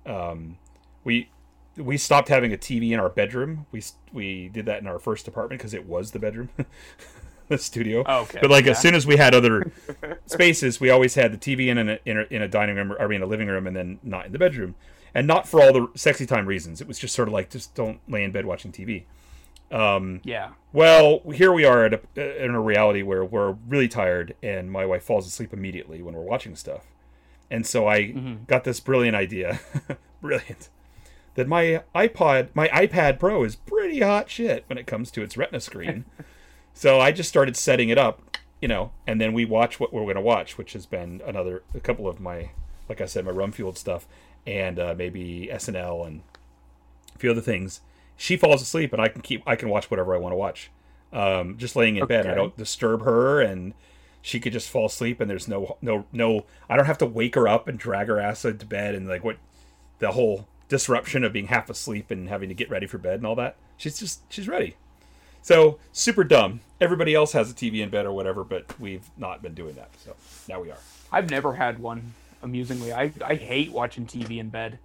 um, we we stopped having a TV in our bedroom. We we did that in our first apartment because it was the bedroom, the studio. Oh, okay, But like yeah. as soon as we had other spaces, we always had the TV in a, in a in a dining room, or I mean a living room, and then not in the bedroom, and not for all the sexy time reasons. It was just sort of like just don't lay in bed watching TV. Um, Yeah. well, here we are at a, in a reality where we're really tired, and my wife falls asleep immediately when we're watching stuff. And so I got this brilliant idea, brilliant, that my iPod, my iPad Pro is pretty hot shit when it comes to its Retina screen. so I just started setting it up, you know, and then we watch what we're going to watch, which has been another a couple of my, like I said, my rum fueled stuff, and uh, maybe SNL and a few other things. She falls asleep, and I can keep I can watch whatever I want to watch. Um, just laying in bed, I don't disturb her, and she could just fall asleep, and there's no no no. I don't have to wake her up and drag her ass into bed, and like what the whole disruption of being half asleep and having to get ready for bed and all that. She's just she's ready. So super dumb. Everybody else has a TV in bed or whatever, but we've not been doing that. So now we are. I've never had one. Amusingly, I I hate watching TV in bed.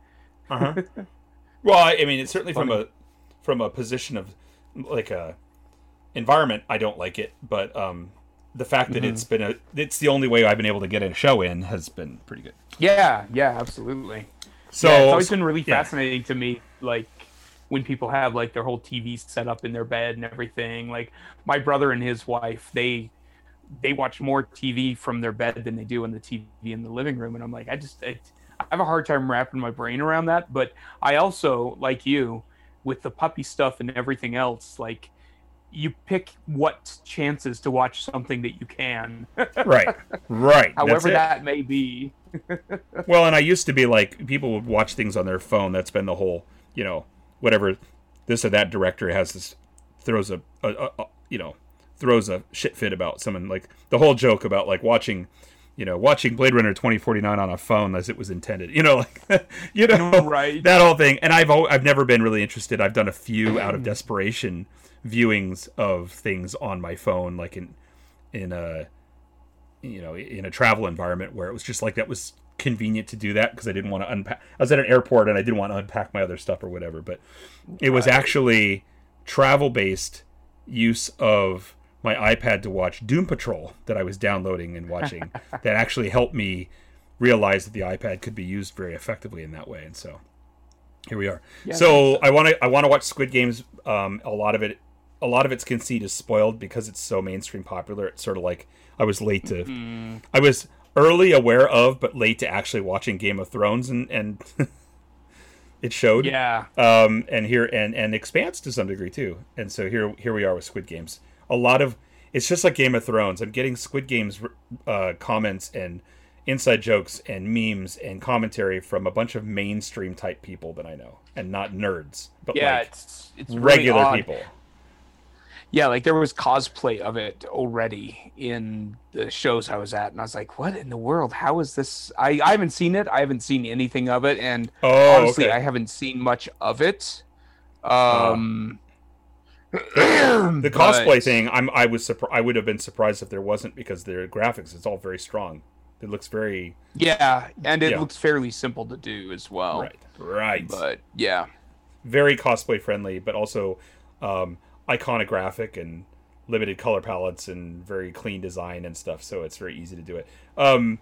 Uh-huh. well, I, I mean, it's certainly from a from a position of like a environment. I don't like it, but um, the fact that it's been a it's the only way I've been able to get a show in has been pretty good. Yeah. Yeah. Absolutely. So yeah, it's always been really yeah. fascinating to me, like when people have like their whole TV set up in their bed and everything. Like my brother and his wife, they they watch more TV from their bed than they do in the TV in the living room, and I'm like, I just I, I have a hard time wrapping my brain around that. But I also, like you, with the puppy stuff and everything else, like you pick what chances to watch something that you can, right, right. however that may be. Well, and I used to be like people would watch things on their phone. That's been the whole, you know, whatever this or that director has this throws a, a, a, a you know throws a shit fit about someone like the whole joke about like watching you know watching blade runner 2049 on a phone as it was intended you know like you know Right. that whole thing and i've i've never been really interested i've done a few out of mm. desperation viewings of things on my phone like in in a you know in a travel environment where it was just like that was convenient to do that because I didn't want to unpack. I was at an airport and I didn't want to unpack my other stuff or whatever. But it was actually travel based. use of my iPad to watch Doom Patrol that I was downloading and watching that actually helped me realize that the iPad could be used very effectively in that way. And so here we are. Yeah, so I want to I want to watch Squid Games. Um, a lot of it, a lot of its conceit is spoiled because it's so mainstream popular. It's sort of like I was late to, Mm-hmm. I was early aware of, but late to actually watching Game of Thrones, and and it showed. Yeah. Um, and here and and Expanse to some degree too. And so here here we are with Squid Games. A lot of it's just like Game of Thrones. I'm getting Squid Games uh, comments and inside jokes and memes and commentary from a bunch of mainstream type people that I know, and not nerds, but Yeah, like it's it's regular odd. people. Yeah, like there was cosplay of it already in the shows I was at, and I was like, "What in the world? How is this?" I, I haven't seen it. I haven't seen anything of it, and Oh, honestly, okay. I haven't seen much of it. Um, The cosplay thing, I'm I was surprised. I would have been surprised if there wasn't because their graphics it's all very strong. It looks very yeah, and it Yeah. looks fairly simple to do as well. right, right. But yeah, very cosplay friendly, but also um, iconographic and limited color palettes and very clean design and stuff. So it's very easy to do it. Um,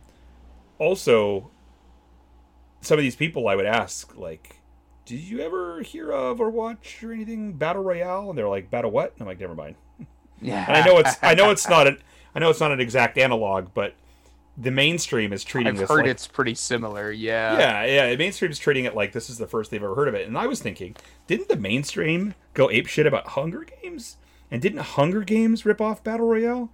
also, some of these people I would ask, like, did you ever hear of or watch or anything Battle Royale? And they're like, Battle what? And I'm like, never mind. yeah. And I know it's I know it's not an I know it's not an exact analog, but the mainstream is treating I've this heard like, it's pretty similar. Yeah. yeah, yeah. The mainstream is treating it like this is the first they've ever heard of it. And I was thinking, didn't the mainstream go ape shit about Hunger Games? And didn't Hunger Games rip off Battle Royale?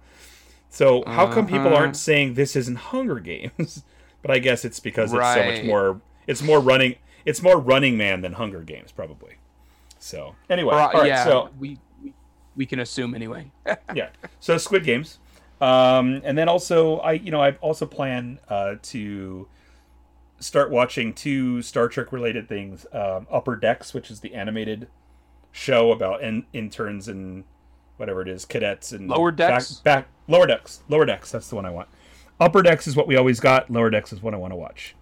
So how come people Uh-huh. aren't saying this isn't Hunger Games? but I guess it's because it's so much more. It's more running. It's more Running Man than Hunger Games, probably. So anyway, uh, all right. yeah. So we we can assume anyway. yeah. So Squid Games, um, and then also I, you know, I also plan uh, to start watching two Star Trek related things: um, Upper Decks, which is the animated show about in- interns and whatever it is, cadets and Lower Decks? Back, back lower decks, lower decks. That's the one I want. Upper Decks is what we always got. Lower Decks is what I want to watch.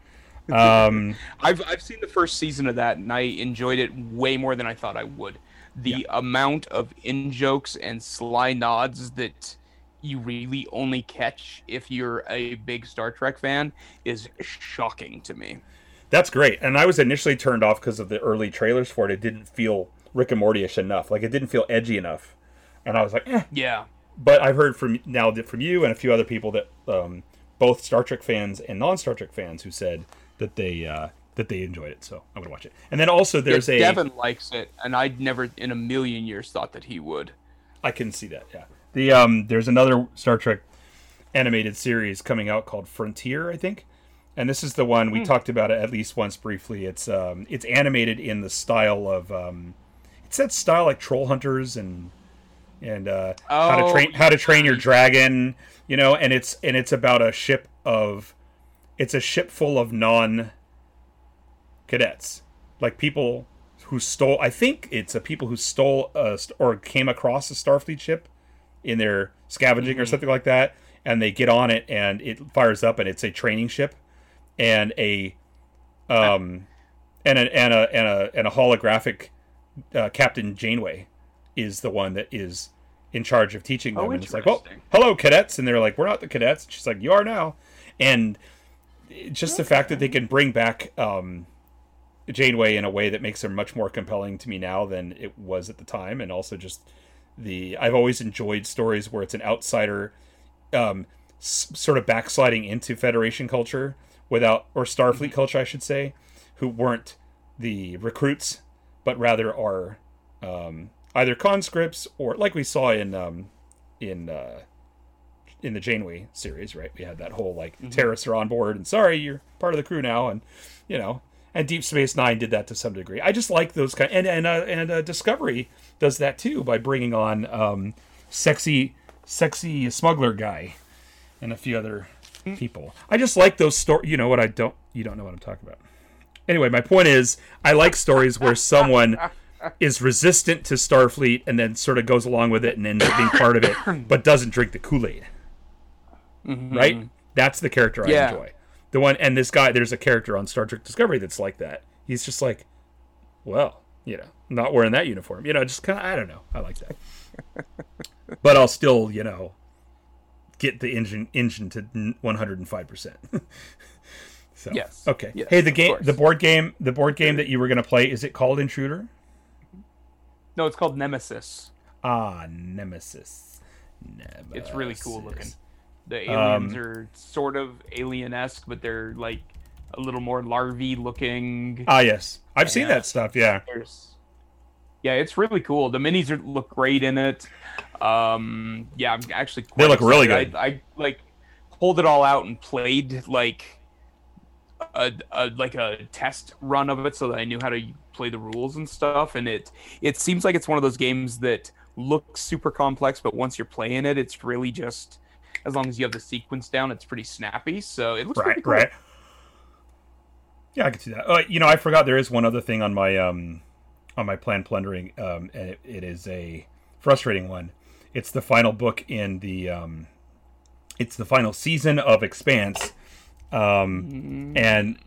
Um, I've I've seen the first season of that and I enjoyed it way more than I thought I would. The amount of in jokes and sly nods that you really only catch if you're a big Star Trek fan is shocking to me. That's great. And I was initially turned off because of the early trailers for it. It didn't feel Rick and Morty-ish enough. Like it didn't feel edgy enough. And I was like, eh. Yeah. But I've heard from now that from you and a few other people that um, both Star Trek fans and non-Star Trek fans who said that they uh, that they enjoyed it. So I'm gonna watch it. And then also there's Yeah, a Devin likes it, and I'd never in a million years thought that he would. I can see that. Yeah. The um, there's another Star Trek animated series coming out called Frontier, I think, and this is the one we talked about it at least once briefly. It's um, it's animated in the style of um, it's that style like Troll Hunters and and uh, how to Oh, train how to train your dragon, you know, and it's and it's about a ship of it's a ship full of non cadets, like people who stole. I think it's a people who stole a, or came across a Starfleet ship in their scavenging or something like that, and they get on it and it fires up and it's a training ship and a um and a and a and a, and a holographic uh, Captain Janeway is the one that is in charge of teaching them. Oh, and it's like, well, hello, cadets, and they're like, we're not the cadets. She's like, you are now, and just the fact that they can bring back um, Janeway in a way that makes her much more compelling to me now than it was at the time, and also just the I've always enjoyed stories where it's an outsider, um, s- sort of backsliding into Federation culture without or Starfleet culture, I should say, who weren't the recruits, but rather are um, either conscripts or like we saw in um, in uh, in the Janeway series, right? We had that whole like terrorists are on board and sorry, you're part of the crew now, and you know, and Deep Space Nine did that to some degree. I just like those kind, and and uh, and uh, Discovery does that too by bringing on um, sexy sexy smuggler guy and a few other people. I just like those stories. You know what? I don't. You don't know what I'm talking about. Anyway, my point is, I like stories where someone is resistant to Starfleet and then sort of goes along with it and ends up being part of it, but doesn't drink the Kool Aid. Right? That's the character I Yeah. enjoy. The one, and this guy, there's a character on Star Trek Discovery that's like that. He's just like, well, you know, not wearing that uniform. You know, just kind of, I don't know. I like that. but I'll still, you know, get the engine engine to 105%. so, Yes. Okay. Yes, hey, the game course. the board game the board game that you were going to play is it called Intruder? No, it's called Nemesis. Ah, Nemesis. Nemesis. It's really cool looking. The Um, aliens are sort of alien esque, but they're like a little more larvae looking. Ah, yes. I've seen that stuff, yeah. There's, yeah, it's really cool. The minis are, look great in it. Um, yeah, I'm actually. Quite They look really good. I, I like pulled it all out and played like a, a like a test run of it, so that I knew how to play the rules and stuff. And it it seems like it's one of those games that looks super complex, but once you're playing it, it's really just as long as you have the sequence down, it's pretty snappy. So it looks Right, pretty cool. right. Yeah, I can see that. Uh, you know, I forgot there is one other thing on my um on my plan plundering, um, and it, it is a frustrating one. It's the final book in the um, it's the final season of Expanse, um, and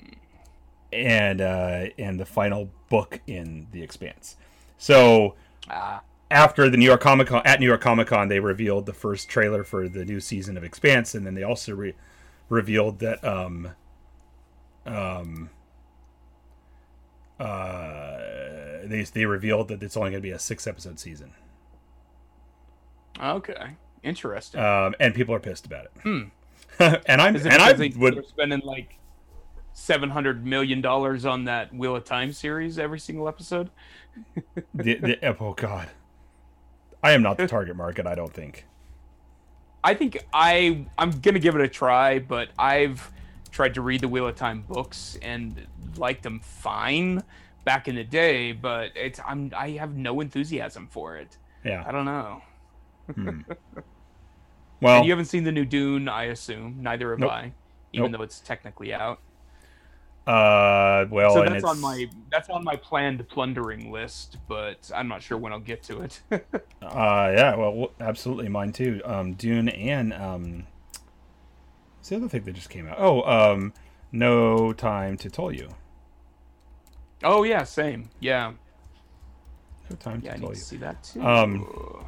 and uh, and the final book in the Expanse. So Ah, after the New York Comic Con at New York Comic Con, they revealed the first trailer for the new season of Expanse, and then they also re- revealed that um um uh they they revealed that it's only going to be a six episode season, okay, interesting. um, and people are pissed about it. Hmm. and I'm and I would spending like seven hundred million dollars on that Wheel of Time series every single episode? the, the, oh god, I am not the target market. I don't think. I think I I'm gonna give it a try, but I've tried to read the Wheel of Time books and liked them fine back in the day, but it's I'm I have no enthusiasm for it. Yeah, I don't know. Hmm. Well, And you haven't seen the new Dune, I assume. Neither have Nope. I, even Nope. though it's technically out. Uh, well, so that's on my that's on my planned plundering list, but I'm not sure when I'll get to it. Uh, yeah, well, absolutely, mine too. Um, Dune and um, what's the other thing that just came out? Oh, um, No Time to Tell You. oh yeah, same. Yeah, No Time yeah, I to need Tell to You. see that too. Um,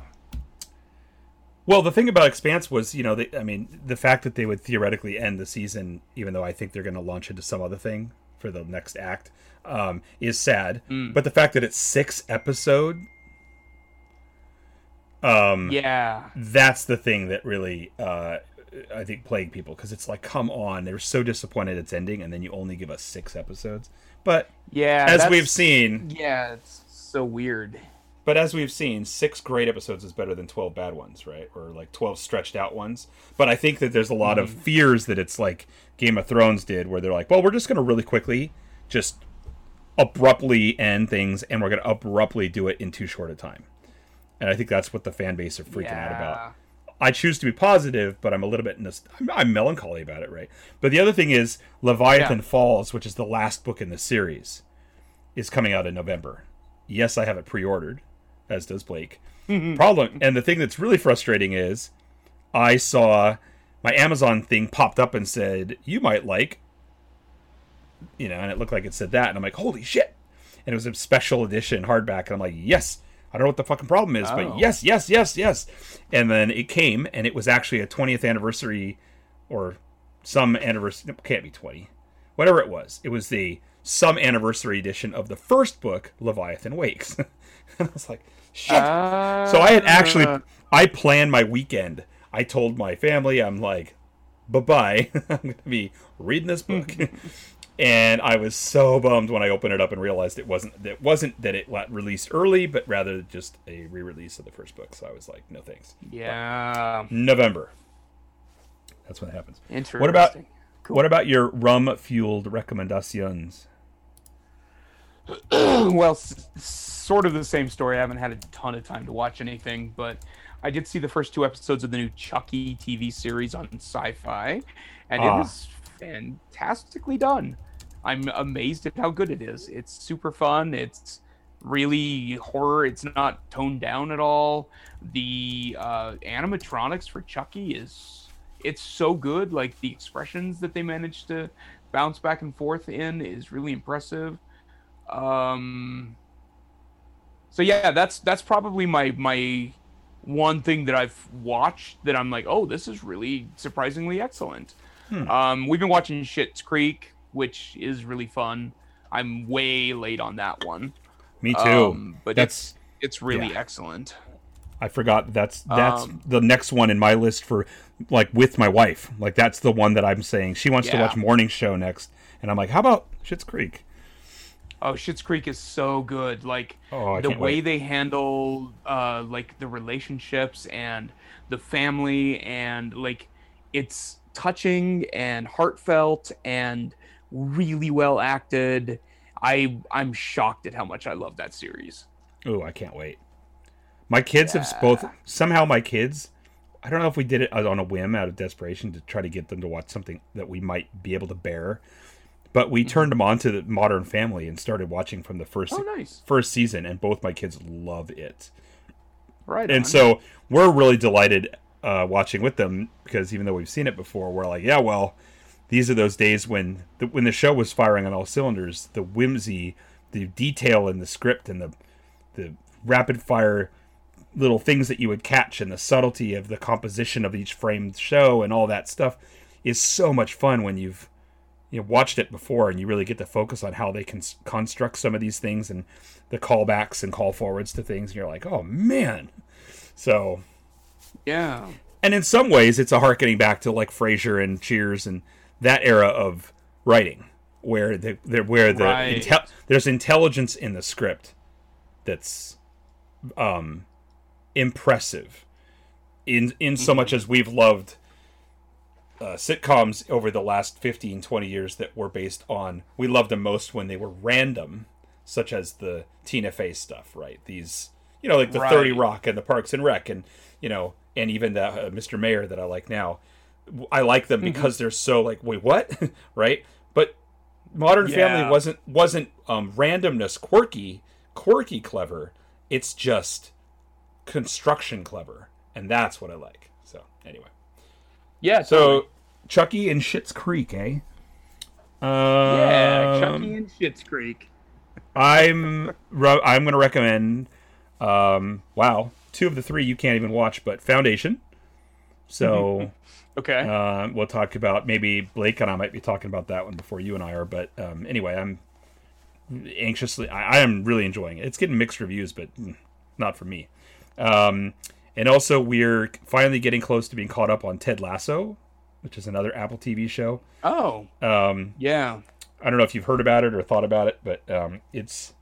Well, the thing about Expanse was, you know, they, I mean, the fact that they would theoretically end the season, even though I think they're going to launch into some other thing for the next act, um, is sad. Mm. But the fact that it's six episode, um, yeah, that's the thing that really uh, I think plagued people because it's like, come on, they were so disappointed it's ending, and then you only give us six episodes. But yeah. as we've seen, yeah, it's so weird. But as we've seen, six great episodes is better than twelve bad ones, right? Or like twelve stretched out ones. But I think that there's a lot of mm-hmm. fears that it's like Game of Thrones did, where they're like, well, we're just going to really quickly just abruptly end things, and we're going to abruptly do it in too short a time. And I think that's what the fan base are freaking out about. I choose to be positive, but I'm a little bit nost- I'm, I'm melancholy about it, right? But the other thing is Leviathan Yeah. Falls, which is the last book in the series, is coming out in November. Yes, I have it pre-ordered, as does Blake. Mm-hmm. Problem, and the thing that's really frustrating is, I saw my Amazon thing popped up and said you might like, you know, and it looked like it said that, and I'm like, holy shit! And it was a special edition hardback, and I'm like, yes. I don't know what the fucking problem is, Oh. but yes, yes, yes, yes. And then it came, and it was actually a 20th anniversary, or some anniversary. It can't be 20, whatever it was. It was the some anniversary edition of the first book, Leviathan Wakes. and I was like, shit. So I had actually Uh, I planned my weekend. I told my family I'm like, bye bye. I'm gonna be reading this book, and I was so bummed when I opened it up and realized it wasn't that wasn't that it got released early, but rather just a re-release of the first book. So I was like, no thanks. yeah, November. That's when it happens. interesting. What about what about your rum fueled recommendations? well, s- sort of the same story. I haven't had a ton of time to watch anything, but I did see the first two episodes of the new Chucky TV series on Sci-Fi, and it is fantastically done. I'm amazed at how good it is. It's super fun. It's really horror. It's not toned down at all. The uh, animatronics for Chucky is it's so good. Like the expressions that they managed to bounce back and forth in is really impressive. Um, so yeah, that's that's probably my my one thing that I've watched that I'm like, oh, this is really surprisingly excellent. Um, we've been watching Schitt's Creek, which is really fun. I'm way late on that one, Me too. um, but that's it's it's really yeah. excellent. I forgot that's that's Um, the next one in my list for like with my wife. Like that's the one that I'm saying she wants to watch morning show next, and I'm like, how about Schitt's Creek? Oh, Schitt's Creek is so good. Like Oh, the way wait. they handle uh like the relationships and the family and like it's touching and heartfelt and really well acted. I I'm shocked at how much I love that series. Oh, I can't wait. My kids have both somehow my kids. I don't know if we did it on a whim out of desperation to try to get them to watch something that we might be able to bear, but we turned them on to the Modern Family and started watching from the first Oh, nice. first season, and both my kids love it. Right. and on. so we're really delighted uh, watching with them because even though we've seen it before, we're like, yeah, well, these are those days when the, when the show was firing on all cylinders. The whimsy, the detail in the script, and the the rapid fire little things that you would catch, and the subtlety of the composition of each framed show, and all that stuff is so much fun when you've you know, watched it before and you really get to focus on how they can construct some of these things and the callbacks and call forwards to things and you're like oh man so yeah. and in some ways it's a harkening back to like Frasier and Cheers and that era of writing where the, the where the Right. intel- there's intelligence in the script that's um impressive in in so much as we've loved uh, sitcoms over the last 15 20 years that were based on we loved them most when they were random such as the Tina Fey stuff right? These you know like the 30 Rock and the Parks and Rec and you know and even the uh, Mr. Mayor that I like now. I like them because they're so like wait what? Right? But Modern Family wasn't wasn't um, randomness quirky quirky clever. It's just construction clever. And that's what I like. So anyway Yeah. so totally. Chucky and Schitt's Creek eh yeah, Um, Chucky and Schitt's Creek. I'm I'm going to recommend. Um, wow, two of the three you can't even watch, but Foundation. So Okay. uh, we'll talk about maybe Blake and I might be talking about that one before you and I are. But um, anyway, I'm anxiously. I, I am really enjoying it. It's getting mixed reviews, but not for me. Um, and also, we're finally getting close to being caught up on Ted Lasso, which is another Apple TV show. oh, Um, yeah. I don't know if you've heard about it or thought about it, but um, it's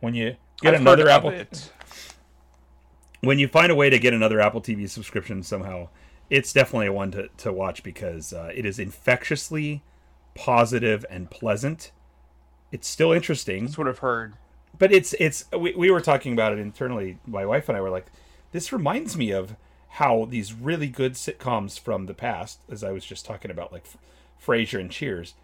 when you get I've another Apple when you find a way to get another Apple TV subscription somehow, it's definitely a one to, to watch because uh, it is infectiously positive and pleasant. It's still interesting, That's what I've heard. but it's it's we, we were talking about it internally. My wife and I were like, this reminds me of how these really good sitcoms from the past, as I was just talking about, like Frasier and Cheers.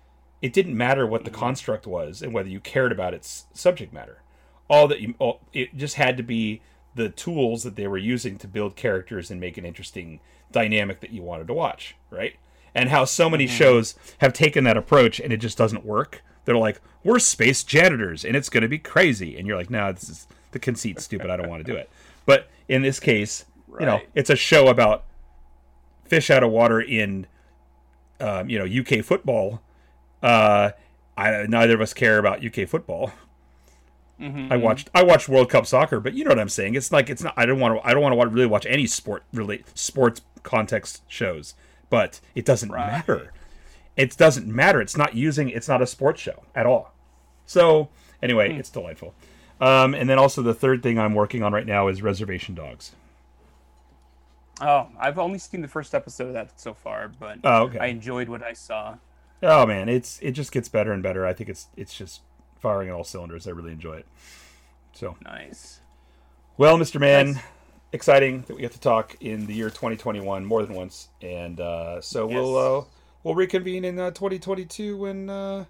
It didn't matter what the mm-hmm. construct was and whether you cared about its subject matter. All that you, all, it just had to be the tools that they were using to build characters and make an interesting dynamic that you wanted to watch, right? And how so many mm-hmm. shows have taken that approach and it just doesn't work. They're like, we're space janitors and it's going to be crazy. And you're like, no, this is the conceit stupid. I don't want to do it. But in this case, you know, it's a show about fish out of water in, um, you know, UK football. Uh, I, neither of us care about UK football. Mm-hmm. I watched I watched World Cup soccer, but you know what I'm saying. It's like it's not. I don't want to. I don't want to really watch any sport relate sports context shows. But it doesn't Right. matter. It doesn't matter. It's not using. It's not a sports show at all. So anyway, Hmm. it's delightful. Um, and then also the third thing I'm working on right now is Reservation Dogs. Oh, I've only seen the first episode of that so far, but Oh, okay. I enjoyed what I saw. Oh man, it's it just gets better and better. I think it's it's just firing on all cylinders. I really enjoy it. So Nice. Well, Mr. Man, Nice. exciting that we get to talk in the year 2021 more than once, and uh, so we'll uh, we'll reconvene in uh, 2022 when. Uh...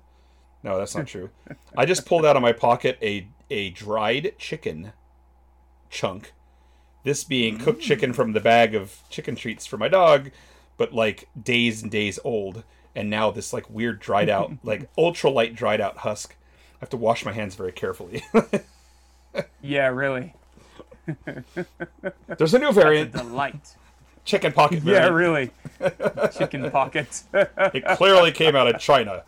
No, that's not true. I just pulled out of my pocket a a dried chicken chunk. This being cooked mm. chicken from the bag of chicken treats for my dog, but like days and days old, and now this like weird dried out, like ultralight dried out husk. I have to wash my hands very carefully. Yeah, really. There's a new It's a variant, delight. chicken pocket yeah, really. Chicken pocket. It clearly came out of China.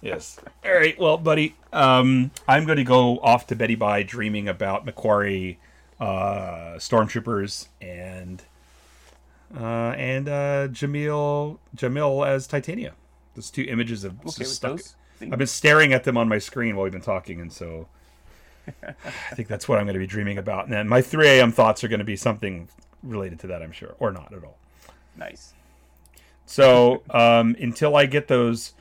Yes. All right. Well, buddy, um, I'm going to go off to Betty Bye dreaming about McQuarrie uh, stormtroopers and uh, and uh, Jameela Jamil as Titania. Those two images of okay stuck. those. I've been staring at them on my screen while we've been talking, and so I think that's what I'm going to be dreaming about. And then my 3 a.m. thoughts are going to be something related to that, I'm sure, or not at all. Nice. So um, until I get those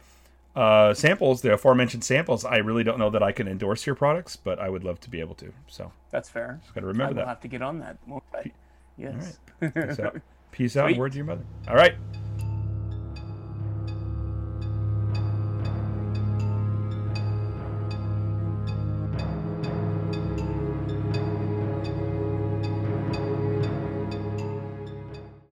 uh, samples, the aforementioned samples, I really don't know that I can endorse your products, but I would love to be able to. So That's fair. just got to remember I will that. have to get on that. Yes. Peace out. Peace out. Word to your mother. All right.